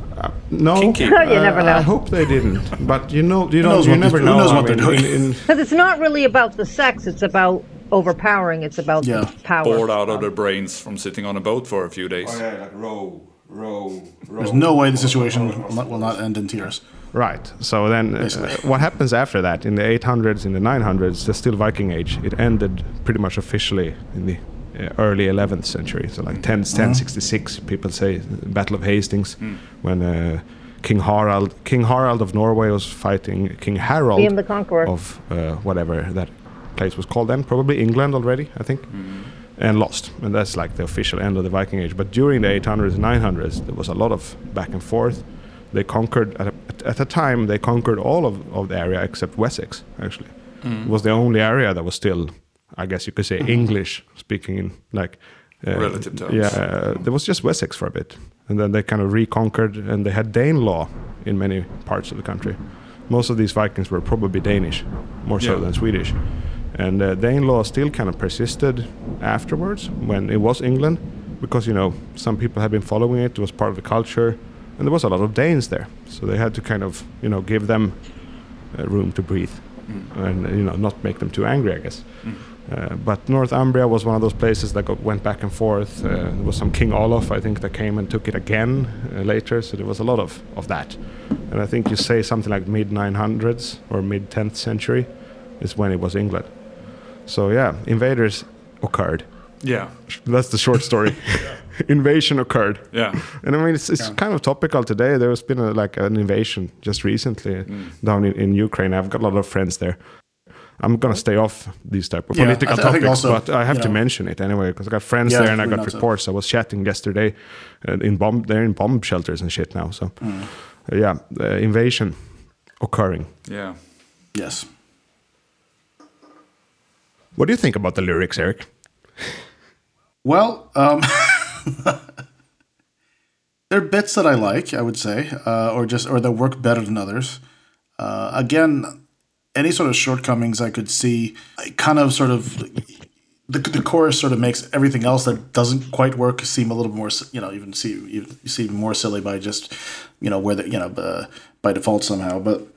No, Kinky. You never Uh, know. I hope they didn't, but you know, you know, knows you never know. who knows I what they're mean, doing? in- in- Because it's not really about the sex, it's about overpowering. It's about Yeah. the power. Bored out of their brains from sitting on a boat for a few days. like row, row, row. There's no way the situation will not, will not end in tears. Right. So then, uh, Basically. what happens after that? In the 800s, in the 900s, the still Viking Age. It ended pretty much officially in the uh, Uh, early 11th century. So like 10, uh-huh. 1066, people say Battle of Hastings, hmm. when uh, King Harald, King Harald of Norway was fighting King Harold William the Conqueror. of uh, whatever that place was called then, probably England already, I think, hmm. and lost. And that's like the official end of the Viking Age. But during the 800s and 900s, there was a lot of back and forth. They conquered, at a, at a time, they conquered all of, of the area except Wessex, actually. Hmm. It was the only area that was still, I guess you could say, English speaking in like. uh, Relative terms. Yeah, uh, there was just Wessex for a bit. And then they kind of reconquered, and they had Dane law in many parts of the country. Most of these Vikings were probably Danish, more so Yeah. than Swedish. And uh, Dane law still kind of persisted afterwards when it was England, because you know some people had been following it. It was part of the culture, and there was a lot of Danes there, so they had to kind of you know give them uh, room to breathe, and you know not make them too angry, I guess. Uh, but Northumbria was one of those places that got, went back and forth. Uh, there was some King Olaf, I think, that came and took it again uh, later. So there was a lot of, of that. And I think you say something like mid 900s or mid 10th century is when it was England. So yeah, invaders occurred. Yeah. That's the short story. Invasion occurred. Yeah. And I mean, it's, it's kind of topical today. There's been a, like an invasion just recently down in, in Ukraine. I've got a lot of friends there. I'm gonna stay off these type of Yeah, political I th- I topics, also, but I have to know- mention it anyway because I got friends Yeah, there and I got not so- reports. I was chatting yesterday uh, in bomb. They're in bomb shelters and shit now. So Mm. uh, yeah, uh, invasion occurring. Yeah. Yes. What do you think about the lyrics, Eric? Well, um, there are bits that I like, I would say, uh, or just or that work better than others. Uh, again, any sort of shortcomings I could see, kind of sort of the, the chorus sort of makes everything else that doesn't quite work seem a little more, you know, even see even seem more silly by just, you know, where the you know uh, by default somehow. But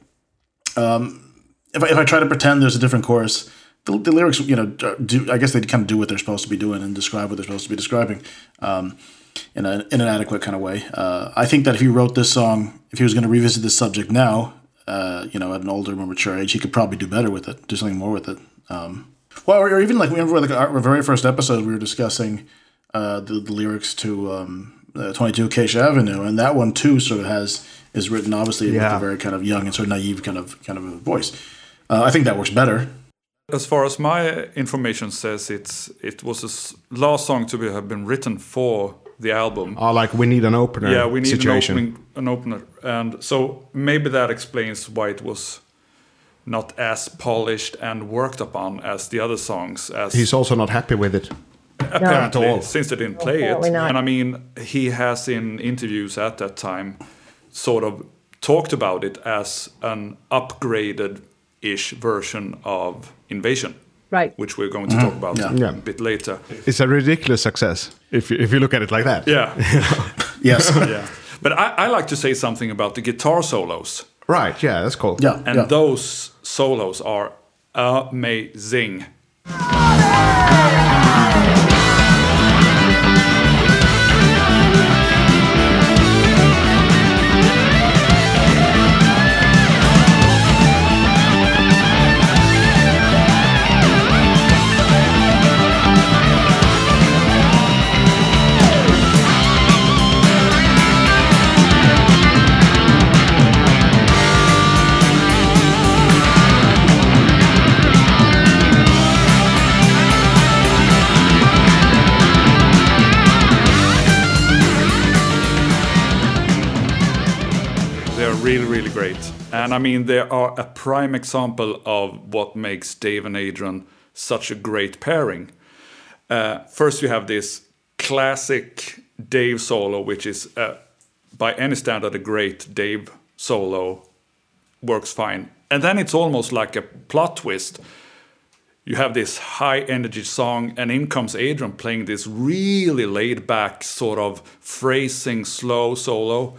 if I, if I try to pretend there's a different chorus, the, the lyrics, you know, do I guess they kind of do what they're supposed to be doing and describe what they're supposed to be describing, um, in a in an adequate kind of way. Uh, I think that if he wrote this song, if he was going to revisit this subject now, uh, you know, at an older, more mature age, he could probably do better with it, do something more with it. Um, well, or, or even like remember like our very first episode, we were discussing uh, the, the lyrics to um, uh, 22 Acacia Avenue, and that one too sort of has is written obviously with a very kind of young and sort of naive kind of kind of a voice. Uh, I think that works better. As far as my information says, it's it was the last song to be, have been written for the album. Oh, like we need an opener. yeah, we need situation. an opening, an opener, and so maybe that explains why it was not as polished and worked upon as the other songs. As He's also not happy with it. apparently, all. since they didn't play it, Apparently not. and I mean, he has in interviews at that time sort of talked about it as an upgraded-ish version of Invasion. Right. Which we're going to talk about Yeah. Yeah. a bit later. It's a ridiculous success if you, if you look at it like that. Yeah, Yes. yeah. But I, I like to say something about the guitar solos. Right. Yeah, that's cool. Yeah. And yeah. those solos are amazing. Great. And I mean, they are a prime example of what makes Dave and Adrian such a great pairing. Uh, first, you have this classic Dave solo, which is, uh, by any standard, a great Dave solo. Works fine. And then it's almost like a plot twist. You have this high energy song, and in comes Adrian playing this really laid back, sort of phrasing, slow solo.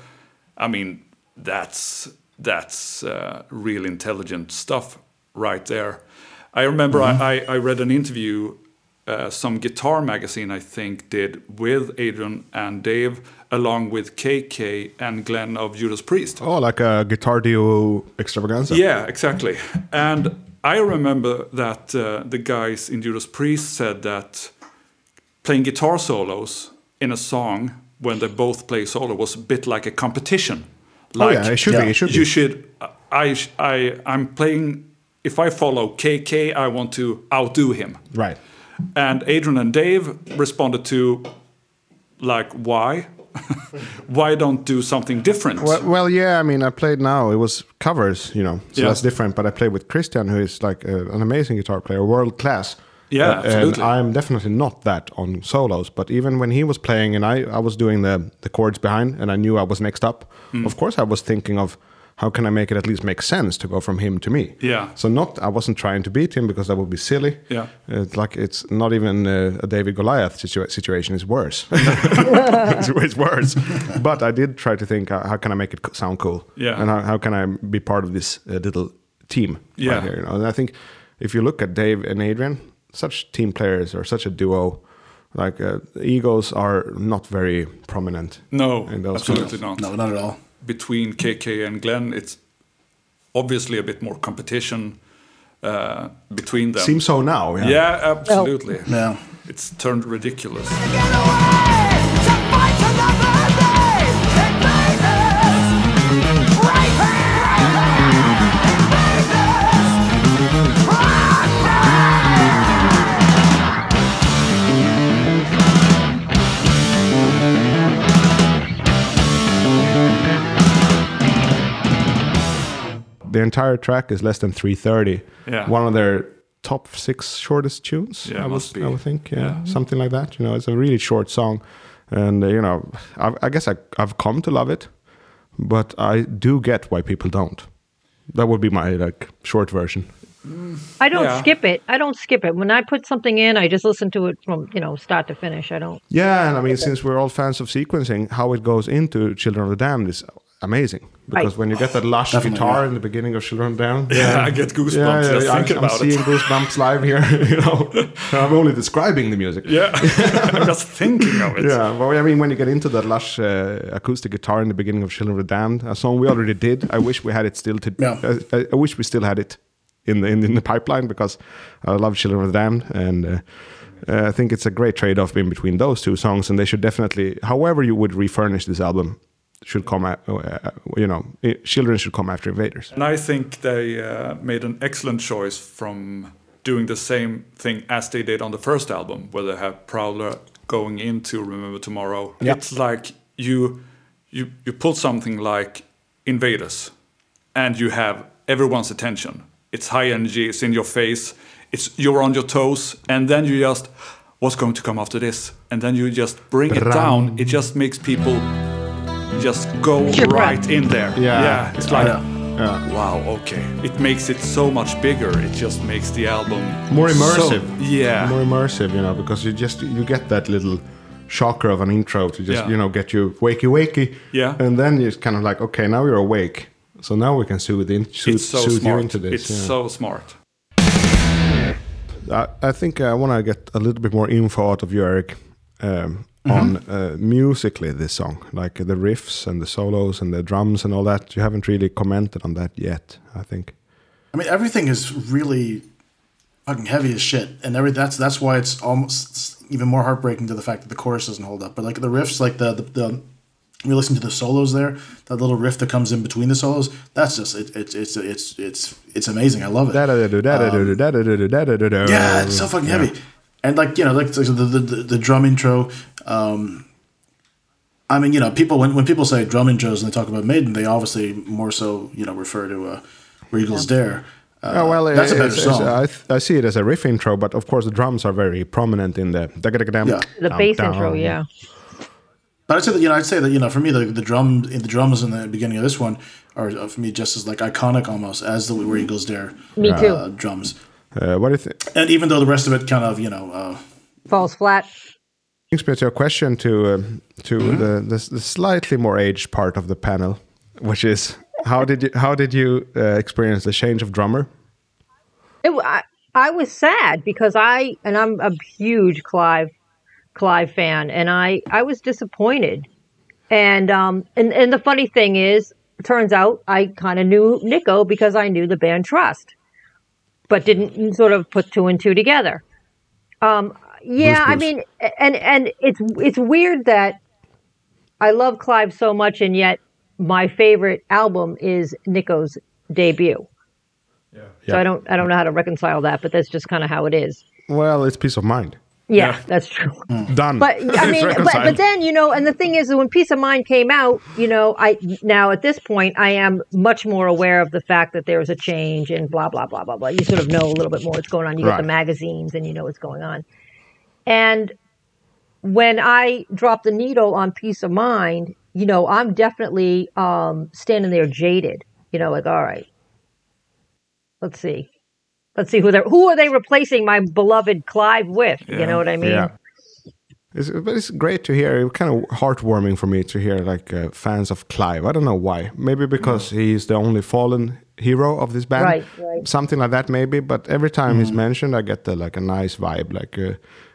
I mean, that's that's uh, real intelligent stuff right there. I remember I, I, I read an interview uh, some guitar magazine I think did with Adrian and Dave, along with KK and Glenn of Judas Priest. Oh, like a guitar duo extravaganza. Yeah, exactly. And I remember that uh, the guys in Judas Priest said that playing guitar solos in a song when they both play solo was a bit like a competition. Oh, Like, yeah, it should Yeah. be. It should you be. should. I I I'm playing. If I follow KK, I want to outdo him. Right. And Adrian and Dave responded to, like, why? why don't do something different? Well, well, yeah. I mean, I played now. It was covers, you know, so Yeah. that's different. But I played with Kristian, who is like uh, an amazing guitar player, world class. Yeah, Uh, and absolutely. I'm definitely not that on solos. But even when he was playing, and I, I was doing the the chords behind, and I knew I was next up. Hmm. Of course, I was thinking of how can I make it at least make sense to go from him to me. Yeah. So not, I wasn't trying to beat him because that would be silly. Yeah. It's like it's not even uh, a David Goliath situa- situation. It's worse. it's, it's worse. But I did try to think, uh, how can I make it sound cool? Yeah. And how, how can I be part of this uh, little team? Yeah. Right here, you know? And I think if you look at Dave and Adrian, such team players or such a duo, like uh, egos are not very prominent. no, in those absolutely songs. not. No, not at all. between KK and Glenn, it's obviously a bit more competition uh, between them. Seems so now. Yeah. yeah, absolutely. Yeah. It's turned ridiculous. The entire track is less than 330. Yeah. One of their top six shortest tunes. Yeah, I would, be. I would think. Yeah, Yeah. something like that. You know, it's a really short song, and uh, you know, I, I guess I, I've come to love it, but I do get why people don't. That would be my like short version. I don't Yeah. skip it. I don't skip it. When I put something in, I just listen to it from you know start to finish. I don't. Yeah, and I mean, since we're all fans of sequencing, how it goes into Children of the Damned is amazing because Right. when you get that lush Definitely, guitar in the beginning of Children Down, Yeah, I get goosebumps just I'm, I'm about seeing goosebumps live here. you know, I'm only describing the music. Yeah, I'm just thinking of it. Yeah, well, I mean, when you get into that lush uh, acoustic guitar in the beginning of Children of the Damned, a song we already did. I wish we had it still to. Yeah. Uh, I, I wish we still had it in the in, in the pipeline because I love Children of the Damned, and uh, uh, I think it's a great trade-off in between those two songs. And they should definitely, however you would refurnish this album, should come. At, uh, you know, Children should come after Invaders. And I think they uh, made an excellent choice from doing the same thing as they did on the first album, where they have Prowler going into Remember Tomorrow. It's like you you you pull something like Invaders, and you have everyone's attention. It's high energy. It's in your face. It's you're on your toes, and then you just what's going to come after this, and then you just bring it down. It just makes people just go your breath. right in there. Yeah. yeah. It's like Yeah. Wow, okay. It makes it so much bigger. It just makes the album More so- immersive. yeah. more immersive, you know, because you just you get that little shocker of an intro to just Yeah. you know get you wakey wakey, Yeah. and then you're kind of like, okay, now you're awake, so now we can soothe in, soothe, it's so soothe smart. you into this. it's yeah. so smart. I, I think I want to get a little bit more info out of you, Eric, um, Mm-hmm. on uh, musically this song, like the riffs and the solos and the drums and all that. You haven't really commented on that yet, I think. I mean, everything is really fucking heavy as shit, and every that's that's why it's almost even more heartbreaking to the fact that the chorus doesn't hold up. But like the riffs, like the the, the you listen to the solos there, that little riff that comes in between the solos, that's just it, it, it's it's it's it's amazing. I love it. Da-da-da-do. Yeah, it's so fucking heavy. And like you know, like the the, the, the drum intro. Um, I mean, you know, people when, when people say drum intros and they talk about Maiden, they obviously more so you know refer to uh, "Where Eagles Dare." Uh, Oh, well, that's a better it's- it's- song. I, th- I see it as a riff intro, but of course the drums are very prominent in the. Yeah. The bass intro, yeah. But I'd say that you know I'd say that you know for me the the drum the drums in the beginning of this one are uh, for me just as like iconic almost as the "Where Eagles Dare" Me too. uh, drums. Uh, what do you think? And even though the rest of it kind of you know uh, Falls flat. Brings me to a question to um, to the, the the slightly more aged part of the panel, which is how did you how did you uh, experience the change of drummer? It, I, I was sad because I and I'm a huge Clive Clive fan, and I I was disappointed. And um and and the funny thing is, turns out I kind of knew Nicko because I knew the band Trust, but didn't sort of put two and two together. Um, yeah, I mean, and and it's it's weird that I love Clive so much, and yet my favorite album is Nicko's debut. Yeah. So I don't I don't know how to reconcile that, but that's just kind of how it is. Well, it's Piece of Mind. Yeah, that's true. Done. But I mean, but, but then you know, and the thing is, when Piece of Mind came out, you know, I now at this point I am much more aware of the fact that there's a change and blah blah blah blah blah. You sort of know a little bit more what's going on. You get the magazines and you know what's going on. And when I drop the needle on Piece of Mind, you know, I'm definitely um, standing there jaded. You know, like all right, let's see. Let's see who they are who are they replacing my beloved Clive with? You know what I mean? Yeah. It's, but it's great to hear. It's kind of heartwarming for me to hear like uh, fans of Clive. I don't know why. Maybe because he's the only fallen hero of this band. Right, right. Something like that, maybe. But every time he's mentioned, I get the, like a nice vibe. Like uh,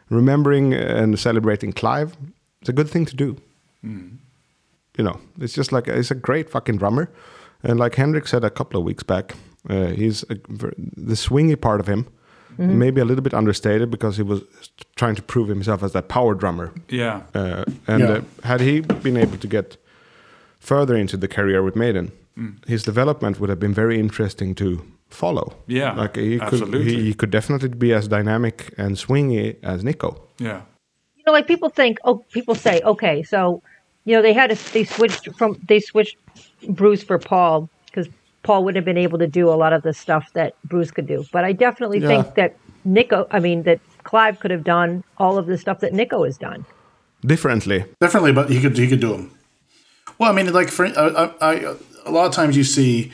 remembering and celebrating Clive. It's a good thing to do. You know, it's just like it's a great fucking drummer. And like Henrik said a couple of weeks back, uh, he's a, the swingy part of him. Mm-hmm. Maybe a little bit understated because he was trying to prove himself as that power drummer. Yeah. Uh, and Yeah. uh, had he been able to get further into the career with Maiden, his development would have been very interesting to follow. Yeah, like he could, absolutely. he, he could definitely be as dynamic and swingy as Nicko. Yeah. you know, like people think, oh, people say, okay, so, you know, they had a, they switched from, they switched Bruce for Paul because Paul wouldn't have been able to do a lot of the stuff that Bruce could do. But I definitely Yeah. think that Nicko, I mean, that Clive could have done all of the stuff that Nicko has done. Differently, Differently, but he could he could do them. Well, I mean, like for I, I, I a lot of times you see,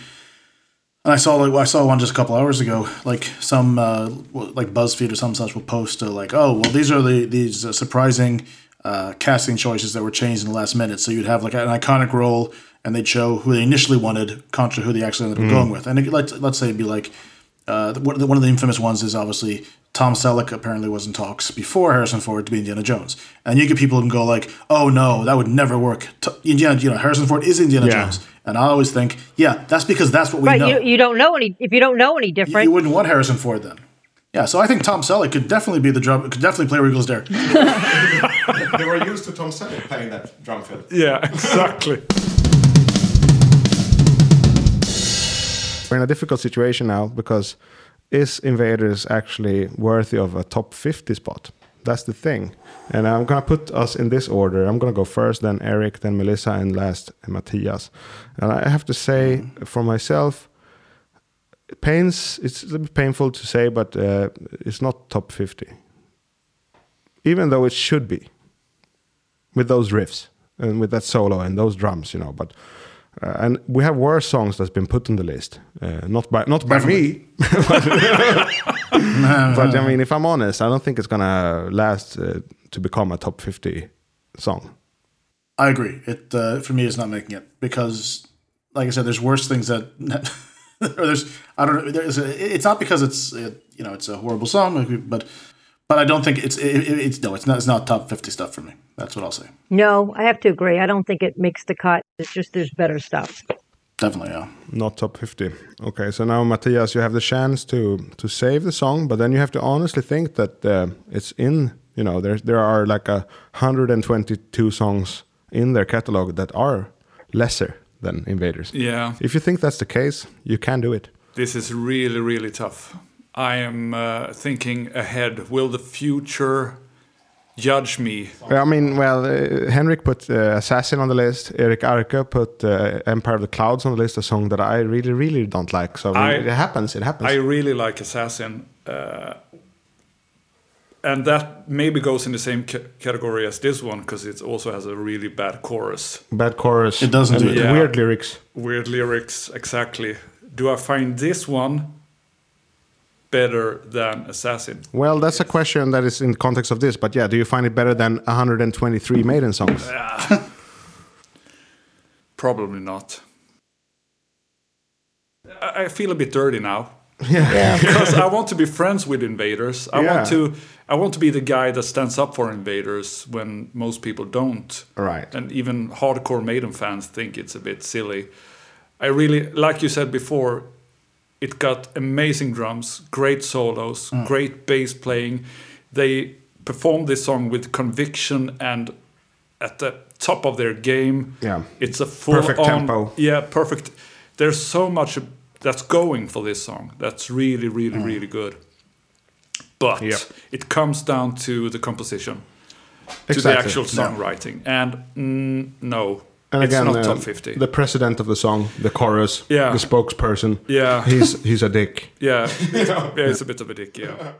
and I saw like I saw one just a couple hours ago. Like some uh, like BuzzFeed or some such will post uh, like, oh well, these are the these uh, surprising uh, casting choices that were changed in the last minute. So you'd have like an iconic role, and they'd show who they initially wanted contra who they actually ended up going with. And it, let's let's say it'd be like uh, one of the- one of the infamous ones is obviously Tom Selleck apparently was in talks before Harrison Ford to be Indiana Jones, and you get people who can go like, "Oh no, that would never work." T- Indiana, you know, Harrison Ford is Indiana Yeah. Jones, and I always think, yeah, that's because that's what we Right. know. You, you don't know any. If you don't know any You- different, you wouldn't want Harrison Ford then. Yeah, so I think Tom Selleck could definitely be the drum, could definitely play Where Eagles Dare. they were used to Tom Selleck playing that drum fill. Yeah, exactly. We're in a difficult situation now because is Invaders actually worthy of a top 50 spot? That's the thing. And I'm going to put us in this order. I'm going to go first, then Eric, then Melissa, and last Matthias. And I have to say, for myself, it pains, it's a bit painful to say, but uh, it's not top 50. Even though it should be with those riffs and with that solo and those drums, you know. But uh, and we have worse songs that's been put on the list, uh, not by not by me. but I mean, if I'm honest, I don't think it's gonna last uh, to become a top 50 song. I agree. It uh, for me is not making it because, like I said, there's worse things that, or there's I don't know. There's a, it's not because it's uh you know it's a horrible song, but but I don't think it's it, it- it's no, it's not it's not top fifty stuff for me. That's what I'll say. no, I have to agree. I don't think it makes the cut. It's just there's better stuff. Definitely, yeah. Not top 50. Okay, so now Matthias, you have the chance to to save the song, but then you have to honestly think that uh, it's in. You know, there there are like a 122 songs in their catalog that are lesser than Invaders. Yeah, If you think that's the case, you can do it. this is really, really tough. I am uh, thinking ahead. Will the future judge me? I mean, well, uh, Henrik put uh, Assassin on the list. Eric Arke put uh, Empire of the Clouds on the list, a song that I really, really don't like. So I it happens. It happens. I really like Assassin. Uh, and that maybe goes in the same ca- category as this one because it also has a really bad chorus. Bad chorus. It doesn't and do it. Yeah. Weird lyrics. Weird lyrics, exactly. Do I find this one better than Assassin? Well, that's a question that is in context of this. But yeah, do you find it better than 123 Maiden songs? Probably not. I I feel a bit dirty now. Yeah. because I want to be friends with invaders. I Yeah. want to I want to be the guy that stands up for invaders when most people don't. Right. And even hardcore Maiden fans think it's a bit silly. I really like you said before, it got amazing drums, great solos, Mm. great bass playing. They performed this song with conviction and at the top of their game. Yeah. It's a full Perfect on, tempo. Yeah, perfect. There's so much that's going for this song. That's really, really, really good. But Mm. Yep. it comes down to the composition, to the Exactly. actual songwriting, and mm, no, And it's again, not uh, top fifty. the president of the song, the chorus, Yeah. the spokesperson. Yeah. He's he's a dick. yeah, yeah, it's a bit of a dick. Yeah.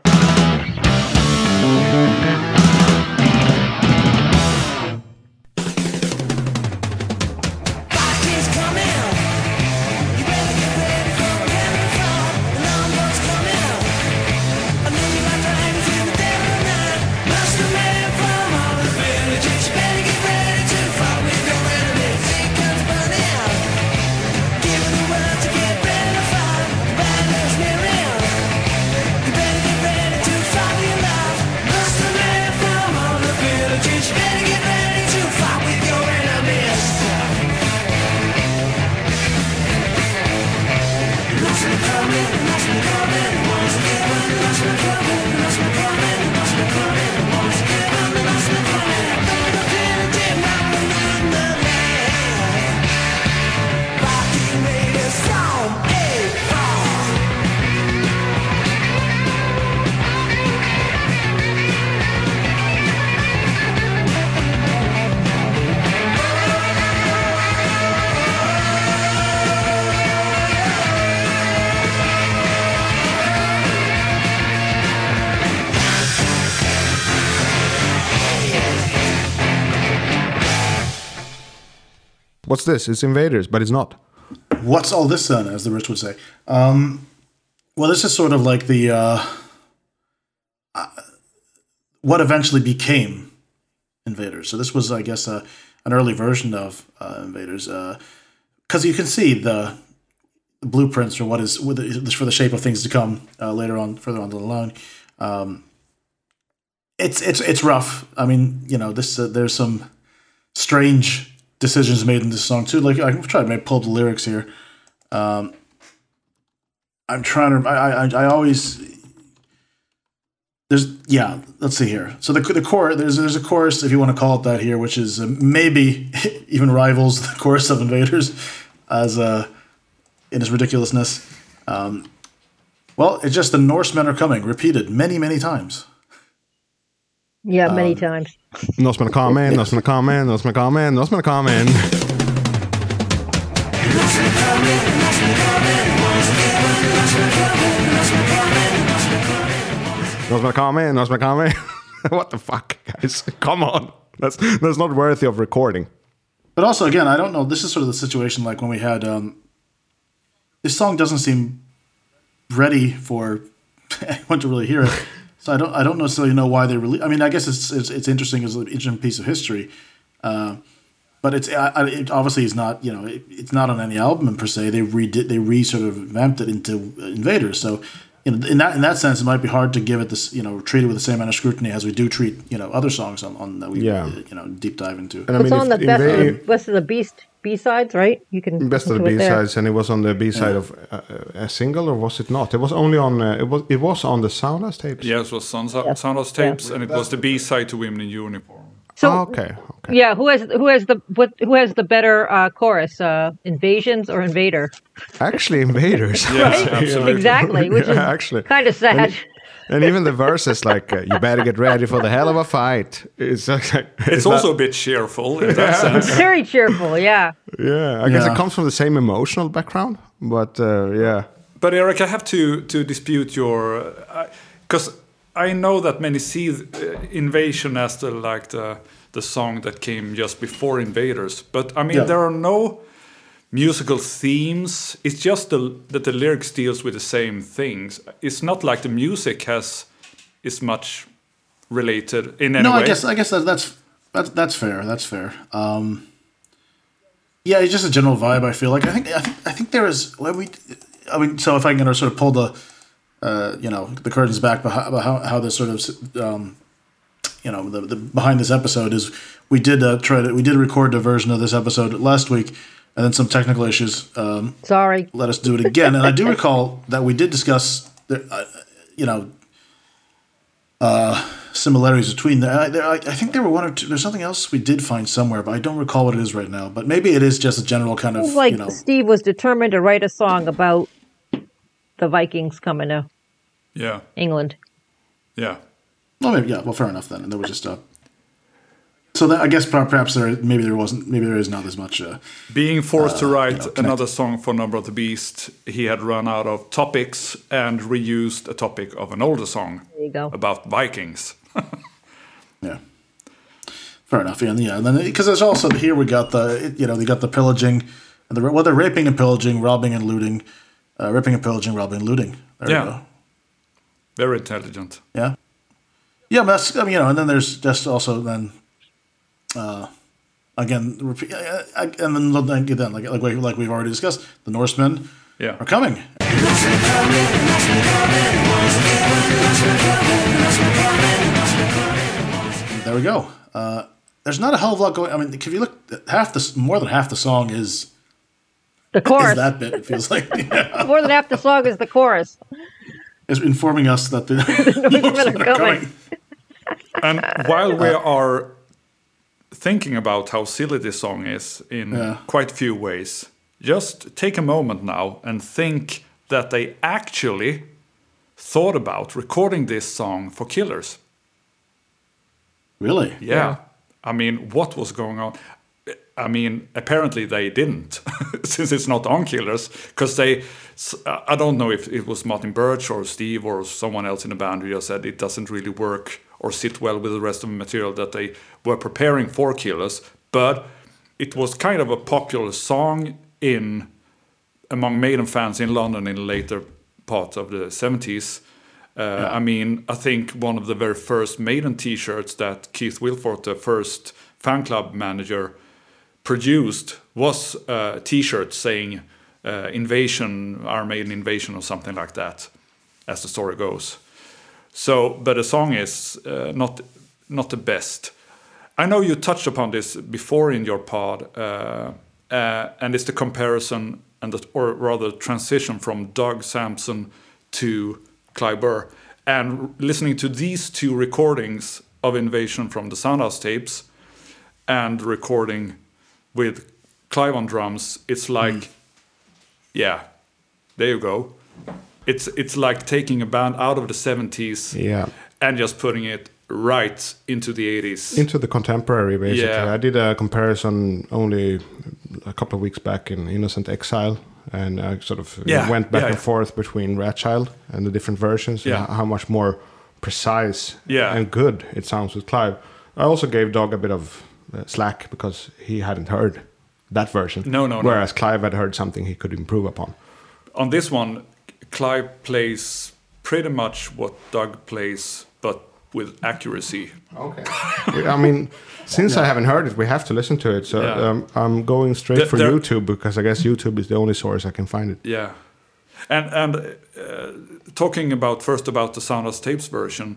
What's this? It's Invaders, but it's not. What's all this then, as the rich would say? Um, well, this is sort of like the uh, uh, what eventually became Invaders. So this was, I guess, a, an early version of uh, Invaders, because you can see the blueprints for what is for the shape of things to come uh, later on, further on down the line. Um, it's it's it's rough. I mean, you know, this uh, there's some strange decisions made in this song too. Like I'm trying to pull up the lyrics here. Um, I'm trying to. I, I I always there's yeah. Let's see here. So the the core there's there's a chorus if you want to call it that here, which is uh, maybe even rivals the chorus of Invaders as uh in its ridiculousness. Um, well, it's just the Norsemen are coming, repeated many many times. Yeah, many Um, times. Norsemen are coming, Norsemen are coming, Norsemen are coming, Norsemen are coming. Norsemen are coming, Norsemen are coming. what the fuck, guys? Come on. That's that's not worthy of recording. But also, again, I don't know. This is sort of the situation like when we had um, this song doesn't seem ready for anyone to really hear it. So I don't I don't necessarily know why they really. I mean, I guess it's it's, it's interesting as an interesting piece of history, uh, but it's I, I- it obviously is not you know it, it's not on any album per se. They redid they re sort of vamped it into Invaders. So. You know, in that in that sense, it might be hard to give it this, you know, treat it with the same amount of scrutiny as we do treat, you know, other songs on, on that we, Yeah. uh, you know, deep dive into. And I It's mean, on if the best of best of the Beast B sides, right? You can Best of the B sides, and it was on the B side of uh, a single, or was it not? It was only on. Uh, it was. It was on the Soundhouse tapes. Yes, it was Sound Yeah. Soundhouse tapes, and it was the B side to Women in Uniform. So Oh, okay. Okay. yeah, who has who has the what who has the better uh, chorus? Uh, Invasions or Invader? Actually, Invaders. Yes, absolutely. Exactly, which is actually. kind of sad. And even the verses like uh, "You better get ready for the hell of a fight." It's, like, it's, It's not- also a bit cheerful in that sense. Very cheerful, yeah. yeah. I guess Yeah. it comes from the same emotional background, but uh, yeah, But Eric, I have to to dispute your because I know that many see uh, Invasion as the like the the song that came just before Invaders. But I mean, Yeah. there are no musical themes. It's just the, that the lyrics deals with the same things. It's not like the music has is much related in any no, way. No, I guess I guess that, that's that's that's fair. That's fair. Um, yeah, it's just a general vibe. I feel like I think I think I think there is when we, I mean, so if I can sort of pull the, uh, you know, the curtains back behind about how, how this sort of, um, you know, the, the behind this episode is we did uh, try to we did record a version of this episode last week, and then some technical issues um, Sorry. let us do it again. And I do recall that we did discuss, the, uh, you know, uh, similarities between the. I, there, I, I think there were one or two. There's something else we did find somewhere, but I don't recall what it is right now. But maybe it is just a general kind of, Like you know, Steve was determined to write a song about the Vikings coming to yeah, England. yeah. well, maybe yeah. Well, fair enough then. And there was just a. So that, I guess perhaps there maybe there wasn't maybe there is not as much. Uh, Being forced to write you know, another song for Number of the Beast, he had run out of topics and reused a topic of an older song There you go. about Vikings. Yeah. Fair enough. Yeah, and yeah, and then because there's also here we got the you know they got the pillaging, and the well they're raping and pillaging, robbing and looting, uh, raping and pillaging, robbing and looting. There Yeah. you go. Very intelligent. Yeah. Yeah, but that's I mean you know, and then there's just also then, uh, again, repeat, uh, uh, and then like, again like like we- like we've already discussed, the Norsemen Yeah. are coming. There we go. Uh, there's not a hell of a lot going. I mean, if you look, half the more than half the song is The chorus. is chorus. that bit. It feels like yeah, More than half the song is the chorus. is informing us that the Norsemen are coming. And while we are thinking about how silly this song is in Yeah. quite a few ways, just take a moment now and think that they actually thought about recording this song for Killers. Really? Yeah. I mean, what was going on? I mean, apparently they didn't, since it's not on Killers, because they. I don't know if it was Martin Birch or Steve or someone else in the band who just said it doesn't really work or sit well with the rest of the material that they were preparing for Killers, but it was kind of a popular song in among Maiden fans in London in the later part of the 70s. Uh, I mean, I think one of the very first Maiden T-shirts that Keith Wilfort, the first fan club manager, produced was a T-shirt saying uh, "Invasion, Our Maiden Invasion" or something like that, as the story goes. So, but the song is uh, not not the best. I know you touched upon this before in your pod, uh, uh, and it's the comparison and the, or rather transition from Doug Sampson to Clive Burr. And listening to these two recordings of Invasion from the Soundhouse tapes and recording with Clive on drums, it's hmm. like, yeah, there you go. It's it's like taking a band out of the 70s Yeah. and just putting it right into the 80s. Into the contemporary, basically. Yeah. I did a comparison only a couple of weeks back in Innocent Exile, and I sort of Yeah, went back yeah, and forth between Wrathchild and the different versions, Yeah. how much more precise and good it sounds with Clive. I also gave Doug a bit of slack because he hadn't heard that version. No, no, no. Whereas Clive had heard something he could improve upon. on this one, Clive plays pretty much what Doug plays, but with accuracy. Okay. I mean, since I haven't heard it, we have to listen to it. So Yeah. um, I'm going straight There- for there- YouTube because I guess YouTube is the only source I can find it. Yeah, and and uh, talking about first about the Soundhouse Tapes version,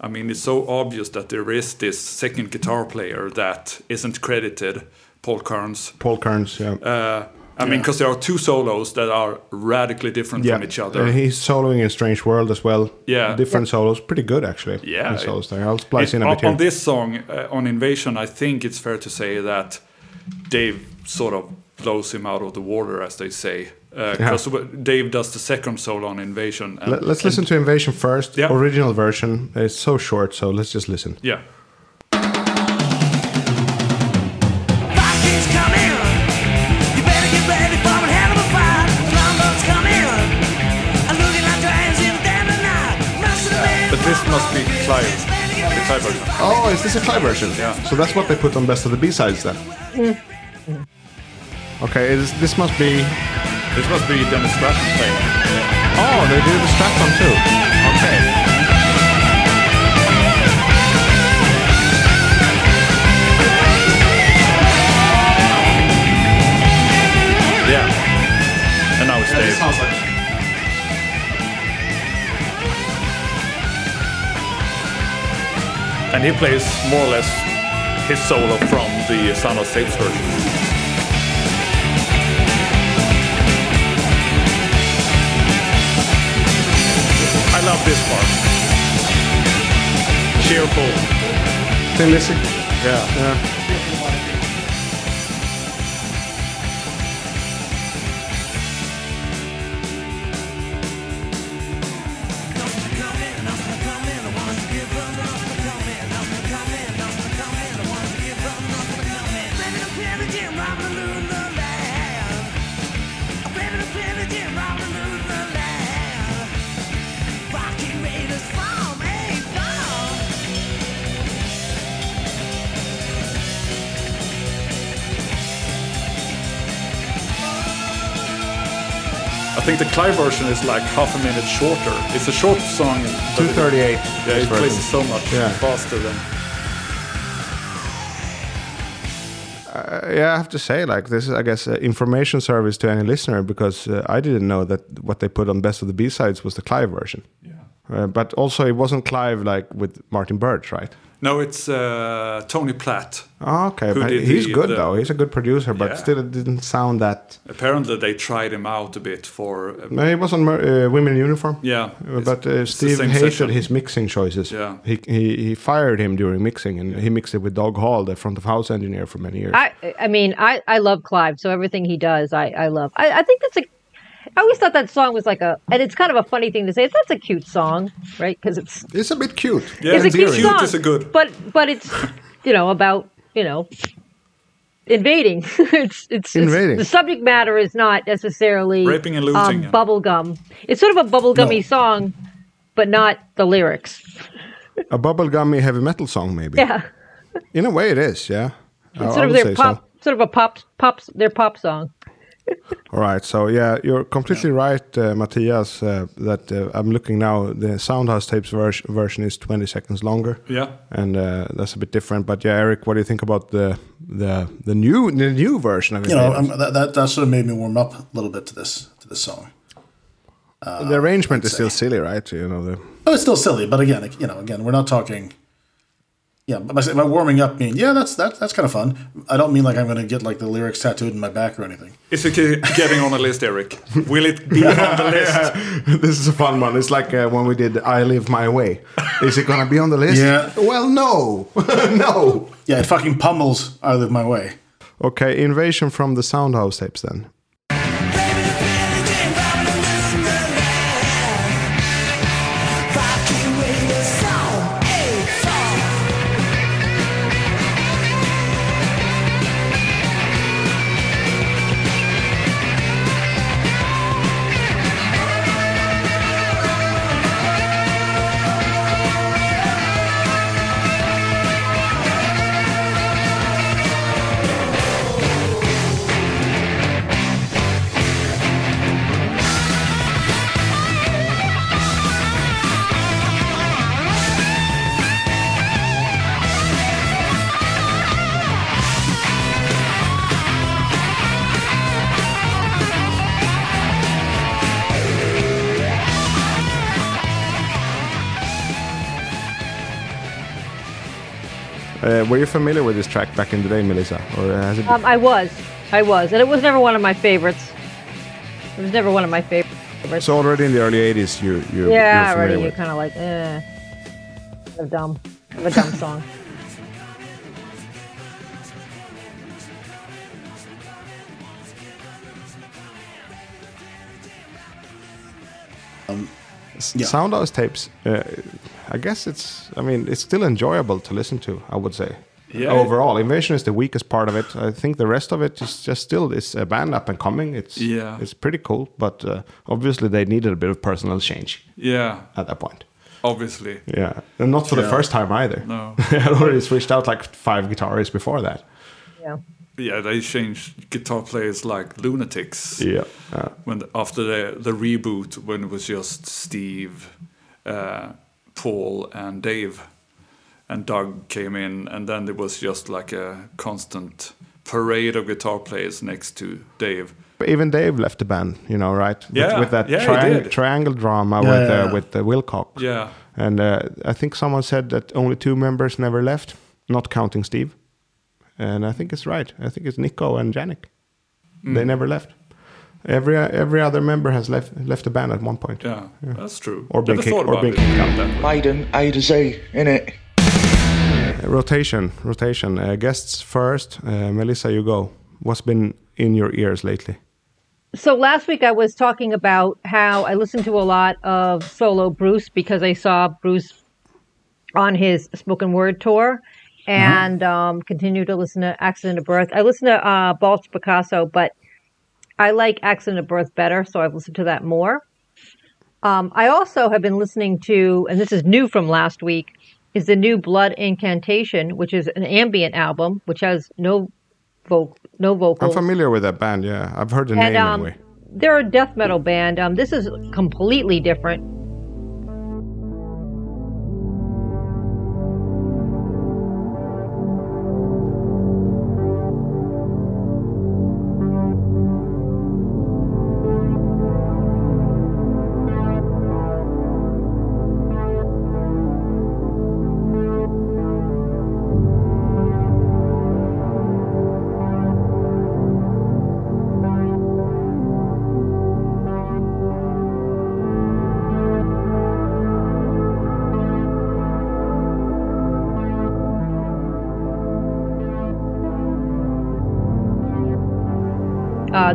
I mean it's so obvious that there is this second guitar player that isn't credited, Paul Cairns. Paul Cairns, yeah. Uh, I mean, because there are two solos that are radically different yeah, from each other. Uh, he's soloing in Strange World as well. Yeah. different solos, pretty good actually. Yeah, the solos there. I'll splice It- in a on, bit here. on this song, uh, on Invasion, I think it's fair to say that Dave sort of blows him out of the water, as they say. Uh, because Dave does the second solo on Invasion. And, Let, us listen to Invasion first. Yeah. Original version. It's so short, so let's just listen. Yeah. Vikings coming. You better get ready for a hell of a fight. Longboats coming. I'm looking like dragons in the dead of night. Most of the men But this must be Clive, the Clive version. Oh, is this a Clive version? Yeah. So that's what they put on Best of the B-sides then? Mm. Okay, is, this must be... This must be Dennis Stratton playing. Oh, they do the Stratton too. Okay. Yeah. And now it's Dave. And he plays more or less his solo from the Soundhouse version. Part. Cheerful. Lizzy. Yeah. Yeah. Version is like half a minute shorter. It's a short song. but it- 238. Yeah, it plays so much Yeah. faster than. Uh, yeah, I have to say, like this is, I guess, uh, information service to any listener because uh, I didn't know that what they put on Best of the B sides was the Clive version. Yeah. Uh, but also, it wasn't Clive like with Martin Birch, right? No, it's uh, Tony Platt. Oh, okay, but he's the- good the- though. He's a good producer, but Yeah. still, it didn't sound that. Apparently, they tried him out a bit for. Uh, No, he was on uh, Women in Uniform. yeah, Uh, But uh, Steve hated session. his mixing choices. Yeah. He, he he fired him during mixing, and he mixed it with Doug Hall, the front of house engineer for many years. I I mean I I love Clive, so everything he does I I love. I, I think that's a. I always thought that song was like a, and it's kind of a funny thing to say. It's that's a cute song, right? Because it's it's a bit cute. Yeah, it's a cute cute song. is a good. but but it's you know about you know invading. it's, it's Invading. It's, the subject matter is not necessarily Raping and looting. Um, bubblegum. It's sort of a bubblegummy No. song, but not the lyrics. A bubblegummy heavy metal song, maybe. Yeah, In a way, it is. Yeah. It's I sort of their say so. pop, sort of a pop pop their pop song. All right. So yeah, you're completely right, uh, Matthias. Uh, that uh, I'm looking now. The Soundhouse tapes vers- version is 20 seconds longer. Yeah. and uh, that's a bit different. But yeah, Eric, what do you think about the the the new the new version of it? You know, I'm, that, that that sort of made me warm up a little bit to this to this song. the arrangement is I'd still silly, right? You know, the, Oh, it's still silly, but again, you know, again, we're not talking. Yeah, but by, say- by warming up, mean yeah, that's that, that's kind of fun. I don't mean like I'm going to get like the lyrics tattooed in my back or anything. Is it getting on the list, Eric? Will it be on the list? this is a fun one. It's like uh, when we did "I Live My Way." Is it gonna be on the list? Yeah. Well, no, no. Yeah, it fucking pummels "I Live My Way." Okay, invasion from the Soundhouse tapes then. Were you familiar with this track back in the day, Melissa, or has it? Um, I was, I was, and it was never one of my favorites. It was never one of my favorites. so already in the early '80s, you you yeah, you're already familiar you're kind of like, eh, kind of dumb, kind of a dumb song. Yeah. Soundhouse tapes. Uh, I guess it's. I mean, it's still enjoyable to listen to. I would say. Yeah. Overall, Invasion is the weakest part of it. I think the rest of it is just still it's a band up and coming. It's Yeah. It's pretty cool, but uh, obviously they needed a bit of personal change Yeah, at that point. obviously. Yeah, and not for the first time either. No. I had already switched out like five guitarists before that. Yeah. Yeah, they changed guitar players like lunatics. Yeah. Uh, When after the the reboot, when it was just Steve, uh, Paul, and Dave, and Doug came in, and then there was just like a constant parade of guitar players next to Dave. but even Dave left the band, you know, right? With, Yeah, with that yeah, he triang- triangle drama Yeah, with yeah, uh, yeah. with uh, Wilcock. Yeah, And uh, I think someone said that only two members never left, not counting Steve. And I think it's right. I think it's Nicko and Janick. Mm. They never left. Every every other member has left left the band at one point. yeah, that's true. Or been Never kicked- thought or about been it kicked out. that. Maiden, A to Z, innit? Uh, rotation, rotation. Uh, guests first. Uh, Melissa, you go. What's been in your ears lately? So last week I was talking about how I listened to a lot of solo Bruce because I saw Bruce on his spoken word tour and um, continue to listen to Accident of Birth. I listen to uh, Balls to Picasso, but I like Accident of Birth better, so I've listened to that more. Um, I also have been listening to, and this is new from last week, is the new Blood Incantation, which is an ambient album, which has no voc- no vocals. I'm familiar with that band. Yeah, I've heard the And name um, anyway. they're a death metal band. Um, this is completely different.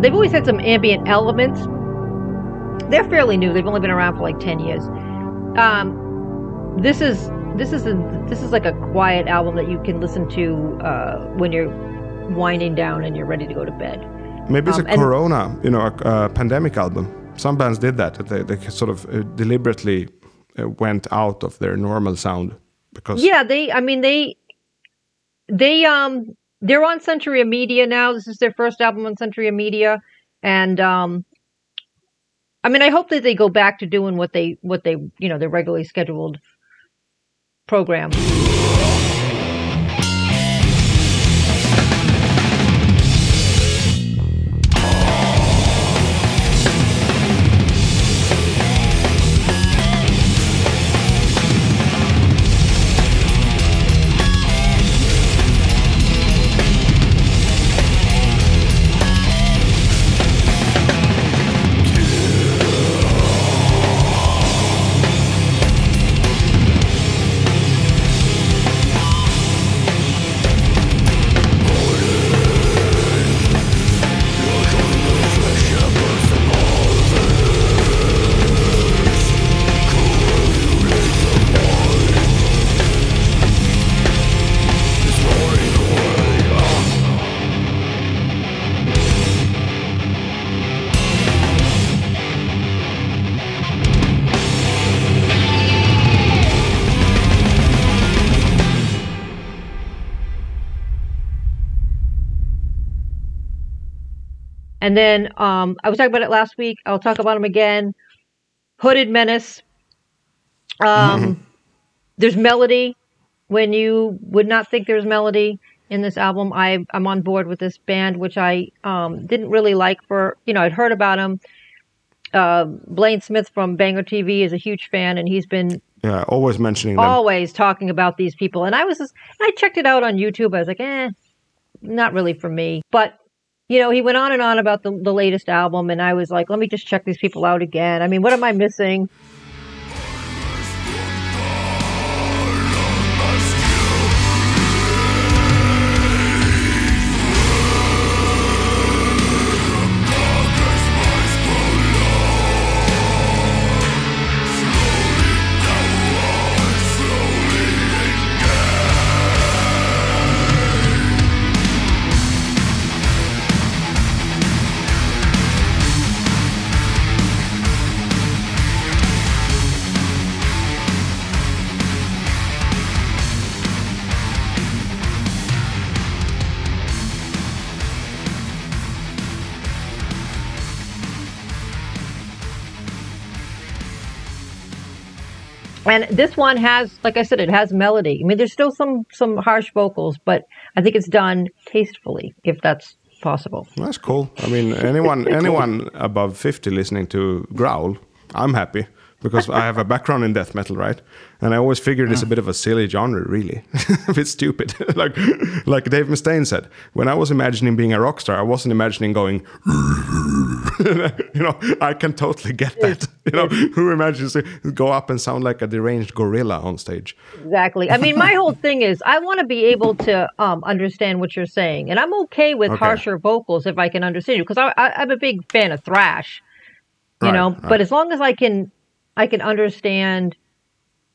They've always had some ambient elements. They're fairly new. They've only been around for like ten years. Um, this is this is a, this is like a quiet album that you can listen to uh, when you're winding down and you're ready to go to bed. Maybe it's um, a Corona, you know, a, a pandemic album. Some bands did that. that They, they sort of uh, deliberately uh, went out of their normal sound because Yeah, they. I mean, they they um they're on Century Media now. This is their first album on Century Media, and um, I mean, I hope that they go back to doing what they what they you know their regularly scheduled program. And then um, I was talking about it last week. I'll talk about them again. Hooded Menace. Um, There's melody when you would not think there's melody in this album. I, I'm on board with this band, which I um, didn't really like for, you know, I'd heard about them. Uh, Blaine Smith from Banger TV is a huge fan, and he's been Yeah, always mentioning them. always talking about these people. And I was just, I checked it out on YouTube. I was like, eh, not really for me. But, you know, he went on and on about the, the latest album. And I was like, let me just check these people out again. I mean, what am I missing? And this one has, like I said, it has melody. I mean, there's still some some harsh vocals, but I think it's done tastefully, if that's possible. That's cool. I mean, anyone anyone above fifty listening to growl, I'm happy because I have a background in death metal, right? And I always figured it's a bit of a silly genre, really, a bit stupid. like like Dave Mustaine said, when I was imagining being a rock star, I wasn't imagining going. you know, I can totally get that. You know, who imagines to go up and sound like a deranged gorilla on stage? Exactly. I mean, my whole thing is I want to be able to um, understand what you're saying, and I'm okay with Okay. harsher vocals if I can understand you, because I, I, I'm a big fan of thrash, you Right, know. right. But as long as I can, I can understand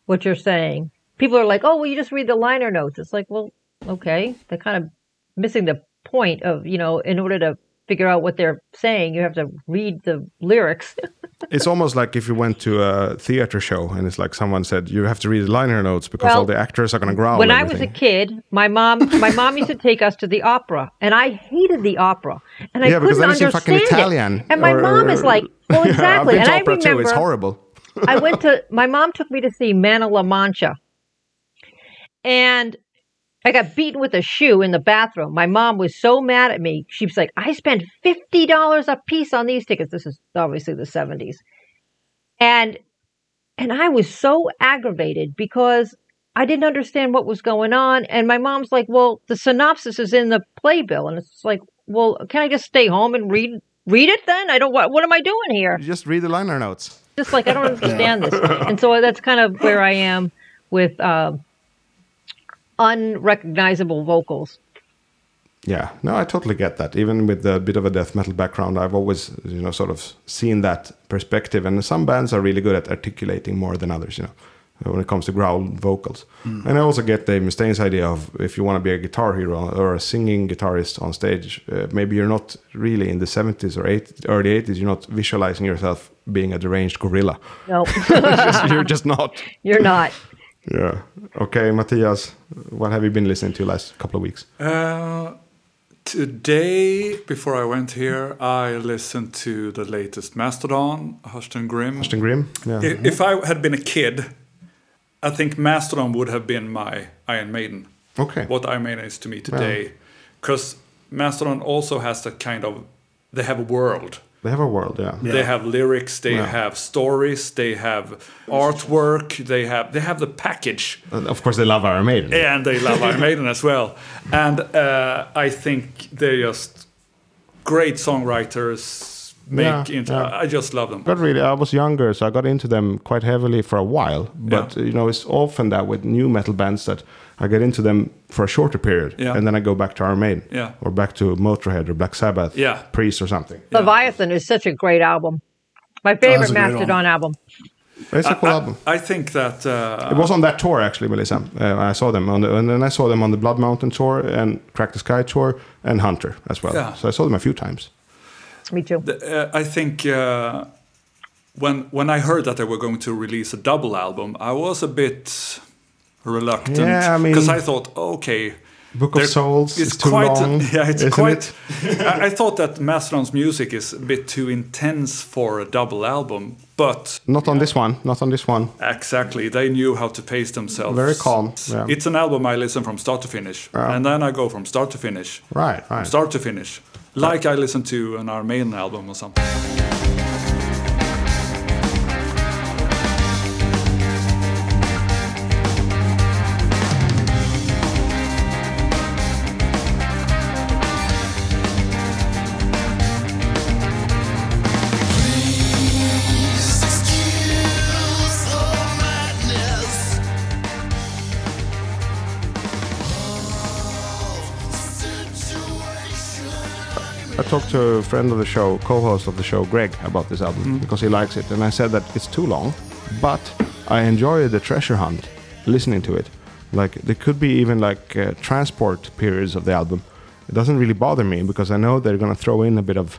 what you're saying. People are like, "Oh, well, you just read the liner notes." It's like, well, okay, they're kind of missing the point of you know, in order to figure out what they're saying, you have to read the lyrics. It's almost like if you went to a theater show and it's like someone said you have to read the liner notes because Well, all the actors are going to growl. when I was a kid, my mom my mom used to take us to the opera, and I hated the opera, and I yeah, because couldn't then it's in fucking understand Italian. it. And my or- mom is like, well, I've exactly. been and to I opera remember too. It's horrible. I went to my mom took me to see Man of La Mancha, and I got beaten with a shoe in the bathroom. My mom was so mad at me. She was like, "I spent fifty dollars a piece on these tickets." This is obviously the seventies, and and I was so aggravated because I didn't understand what was going on. And my mom's like, "Well, the synopsis is in the playbill," and it's like, "Well, can I just stay home and read read it then? I don't. What what am I doing here?" You just read the liner notes. Just like I don't understand this. And so that's kind of where I am with uh, unrecognizable vocals. Yeah, no, I totally get that. Even with a bit of a death metal background, I've always, you know, sort of seen that perspective. And some bands are really good at articulating more than others, you know, when it comes to growl vocals. And I also get Dave Mustaine's idea of if you want to be a guitar hero or a singing guitarist on stage, uh, maybe you're not really in the 70s or 80s, early 80s, you're not visualizing yourself being a deranged gorilla. No, Just- you're just not. you're not. Yeah. Okay, Matthias, what have you been listening to last couple of weeks? Uh, Today, before I went here, I listened to the latest Mastodon, Hushed and Grim. Austin Grimm. Yeah. I- If I had been a kid, I think Mastodon would have been my Iron Maiden. Okay. What Iron Maiden is to me today. Because Mastodon also has that kind of, they have a world. They have a world. Yeah. They have lyrics, they Yeah. have stories, they have artwork, they have they have the package. And of course, they love Iron Maiden. Yeah, and they love Iron Maiden as well. And uh, I think they're just great songwriters. Make Yeah, into, yeah. I just love them. got really i was younger so i got into them quite heavily for a while but Yeah. you know it's often that with new metal bands that i get into them for a shorter period Yeah. and then i go back to Iron Maiden Yeah. or back to motorhead or black sabbath Yeah. priest or something Leviathan is such a great album. My favorite great Mastodon album. it's a cool album I, I think that uh, it was on that tour actually melissa uh, i saw them on the, and then i saw them on the blood mountain tour and crack the skye tour and hunter as well Yeah. so i saw them a few times Me too. uh, I think uh, when when I heard that they were going to release a double album, I was a bit reluctant Yeah, I mean- because I thought, okay, Book of there- Souls it's is too quite long, yeah, it's isn't quite. it? I, I thought that Mastodon's music is a bit too intense for a double album, but not on this one not on this one Exactly. They knew how to pace themselves. Very calm, yeah. It's an album I listen from start to finish. And then I go from start to finish. right From right start to finish. Like I listen to an Iron Maiden album or something. Talked to a friend of the show, co-host of the show, Greg, about this album Mm-hmm. because he likes it, and I said that it's too long, but I enjoy the treasure hunt, listening to it. Like there could be even like uh, transport periods of the album. It doesn't really bother me because I know they're gonna throw in a bit of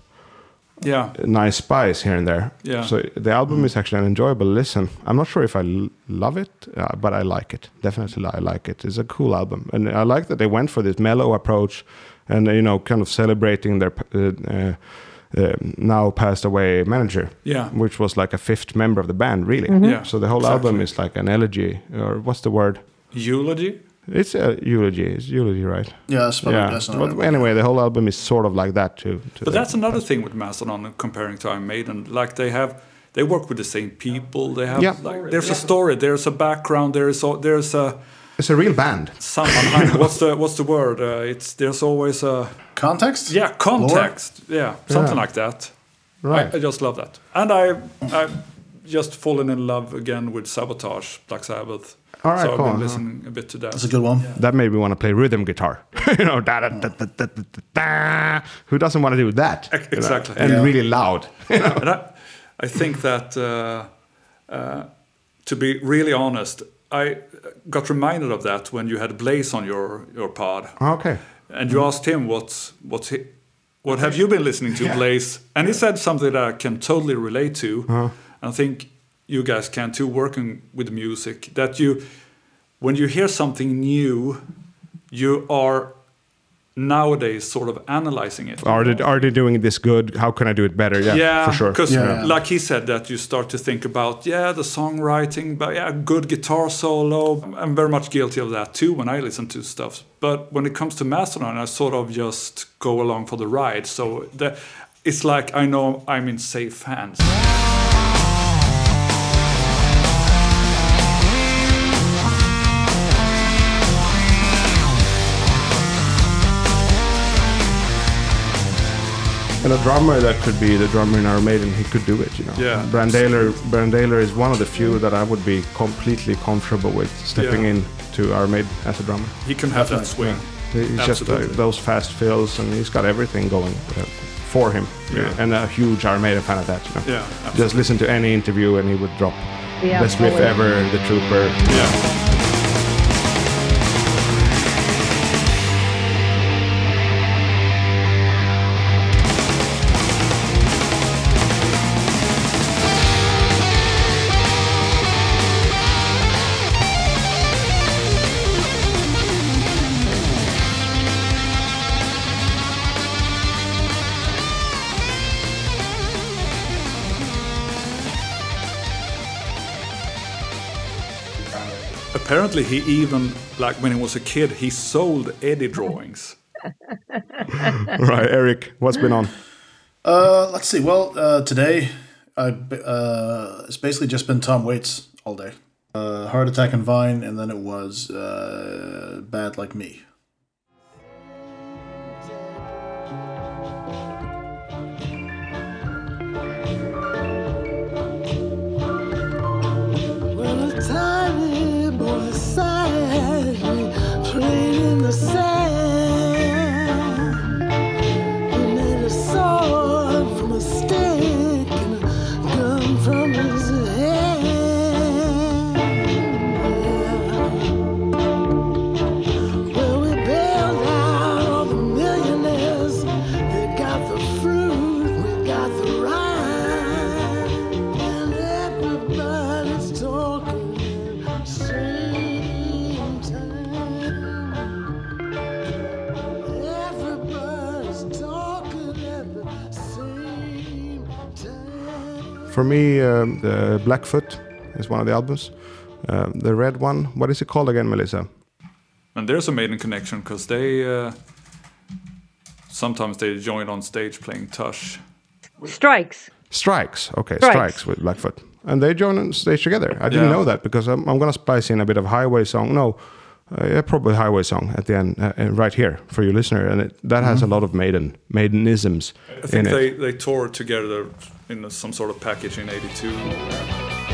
Yeah. nice spice here and there. Yeah. So the album is actually an enjoyable listen. I'm not sure if I l- love it, uh, but I like it. Definitely, I like it. It's a cool album, and I like that they went for this mellow approach, and you know, kind of celebrating their uh, uh, uh, now passed away manager. Yeah. Which was like a fifth member of the band, really. Yeah, So the whole exactly. album is like an elegy, or what's the word? Eulogy? It's a eulogy. It's eulogy, right? Yeah, that's yeah. that's But anyway, the whole album is sort of like that too. to But that's another thing with Mastodon comparing to Iron Maiden. Like they have, they work with the same people. They have Yeah. like there's a story, there's a background, there's a, there's a it's a real band. Sammanhang. what's the what's the word? Uh, it's there's always a context. Yeah, context. Lore? Yeah, something yeah. like that. Right. I, I, just love that, and I I just fallen in love again with Sabotage, Black Sabbath. All right, so cool. I've been listening a bit to that. That's a good one. Yeah. That made me want to play rhythm guitar. you know, da, da, da, da, da, da, da. who doesn't want to do that? Exactly. You know? And yeah. really loud. You know? and I, I think that, uh, uh, to be really honest, I got reminded of that when you had Blaze on your, your pod, ah, okay. and you mm. asked him what's what's he, what have you been listening to, Blaze, and he said something that I can totally relate to. And I think you guys can too, working with music. That you, when you hear something new, you are nowadays sort of analyzing it. Are they, are they doing this good? How can I do it better? Yeah, Yeah, for sure. Because, Yeah. like he said, that you start to think about, yeah, the songwriting, but yeah, good guitar solo. I'm very much guilty of that too when I listen to stuff. But when it comes to Mastodon, I sort of just go along for the ride. So the, it's like I know I'm in safe hands. And a drummer that could be the drummer in Iron Maiden, he could do it, you know. Yeah. Brann Dailor, Brandaler is one of the few that I would be completely comfortable with stepping Yeah. in to Iron Maiden as a drummer. He can have that swing. He's just uh, those fast fills, and he's got everything going uh, for him. Yeah. And a huge Iron Maiden fan of that, you know. Yeah, Just listen to any interview, and he would drop Yeah, best riff ever, the Trooper. Yeah. Apparently he even like when he was a kid he sold Eddie drawings. right, Eric, what's been on? Uh, let's see. Well, uh, today I uh, it's basically just been Tom Waits all day. Uh, Heart Attack and Vine, and then it was uh, Bad Like Me. He played in the sand. For me, um, the Blackfoot is one of the albums. Um, the red one, what is it called again, Melissa? And there's a Maiden connection because they uh, sometimes they join on stage playing Tush. Strikes. Strikes. Okay, Strikes. Strikes, with Blackfoot. And they join on stage together. I didn't Yeah. know that because I'm, I'm going to splice in a bit of Highway song. No, uh, yeah, probably Highway song at the end, uh, uh, right here for your listener. And it, that has a lot of Maiden, Maidenisms I think in they, it. they toured together in some sort of package in '82.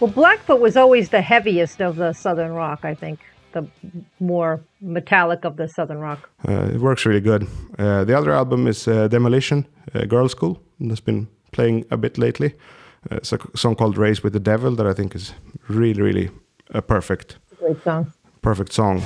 Well, Blackfoot was always the heaviest of the Southern rock, I think. The more metallic of the Southern rock. Uh, it works really good. Uh, the other album is uh, Demolition, uh, Girlschool. That's been playing a bit lately. Uh, it's a song called Race with the Devil that I think is really, really a perfect, Great song. perfect song.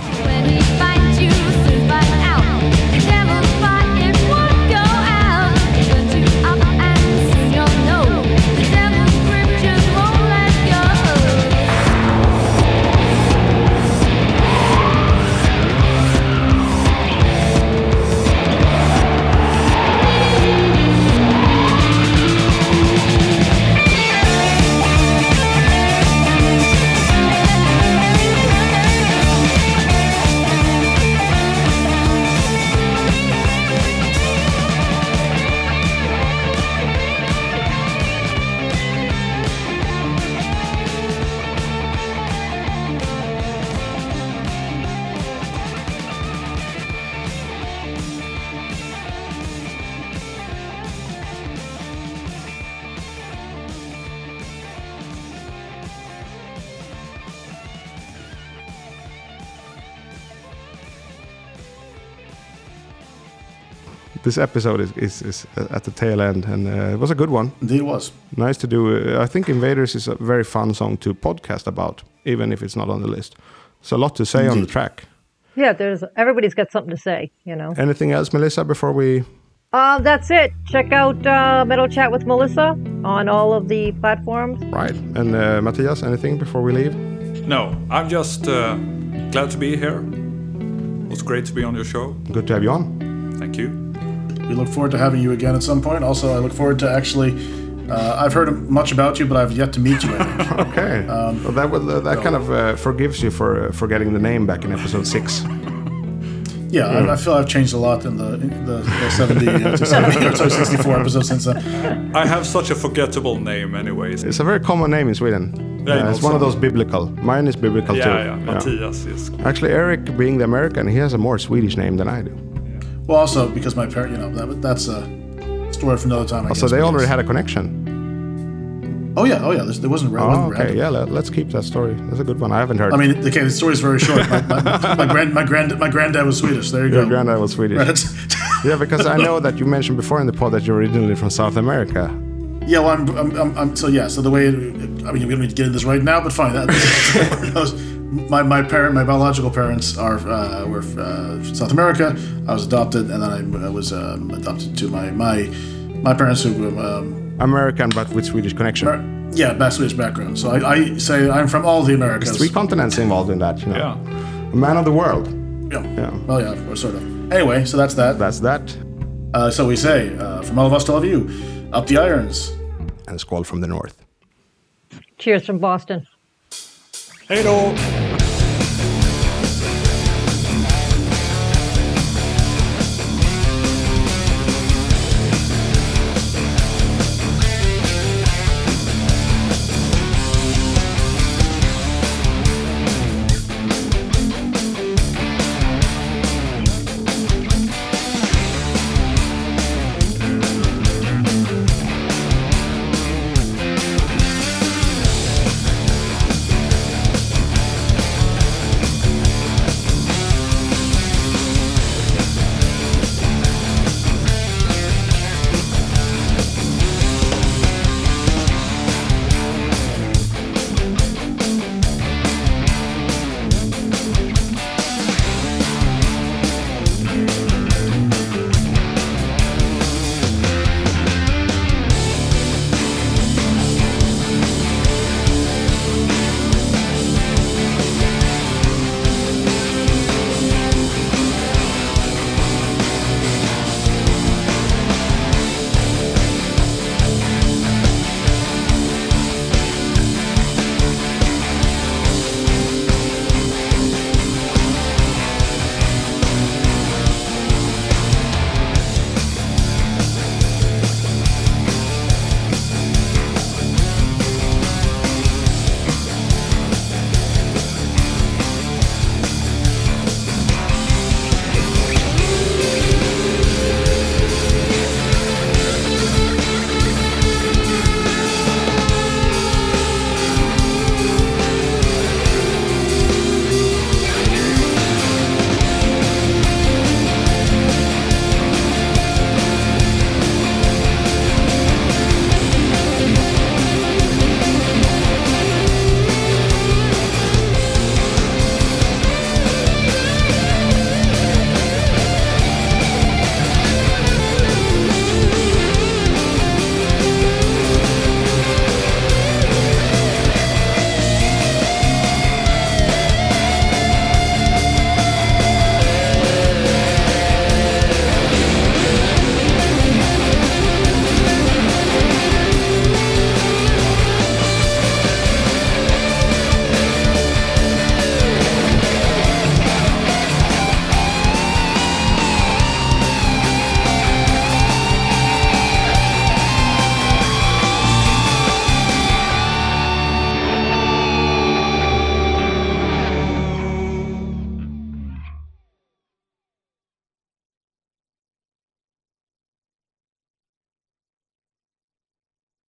This episode is, is, is at the tail end, and uh, it was a good one. It was. Nice to do. Uh, I think Invaders is a very fun song to podcast about, even if it's not on the list. So a lot to say on the track. Yeah, there's everybody's got something to say, you know. Anything else, Melissa, before we Uh, that's it. Check out uh, Metal Chat with Melissa on all of the platforms. right? And uh, Matthias, anything before we leave? No, I'm just uh, glad to be here. It was great to be on your show. Good to have you on. Thank you. We look forward to having you again at some point. Also, I look forward to actually. Uh, I've heard much about you, but I've yet to meet you. I think. Okay. well, that will, uh, that kind of uh, forgives you for uh, forgetting the name back in episode six. yeah, I, I feel I've changed a lot in the in the, the 70 uh, to 70 or 64 episodes since then. I have such a forgettable name, anyways. It's a very common name in Sweden. Yeah, Uh, it's one of those biblical. Mine is biblical too. Yeah, yeah. Matthias is. Actually, Eric, being the American, he has a more Swedish name than I do. Well, also because my parent, you know, that, that's a story for another time. I oh, So guess, they already had a connection. Oh yeah, oh yeah. There wasn't. it Oh, wasn't okay. random. Yeah, let, us keep that story. That's a good one. I haven't heard. I mean, okay, the story's very short. My, my, my grand, my grand, my granddad was Swedish. There you your go. granddad was Swedish. Right. Yeah, because I know that you mentioned before in the pod that you're originally from South America. Yeah, well, I'm, I'm, I'm, I'm so yeah. So the way, I mean, we don't need to get into this right now, but fine. That, my my parent, my biological parents are uh, were uh, South America. I was adopted, and then I, I was um, adopted to my my my parents who um, American, but with Swedish connection. are, yeah, back Swedish background. So I, I say I'm from all the Americas. Three continents involved in that, you know. Yeah. A man of the world. Yeah. Yeah. Well, yeah, or sort of. Anyway, so that's that. That's that. Uh, so we say, uh, from all of us to all of you, up the irons. And a squall from the north. Cheers from Boston. Hej då!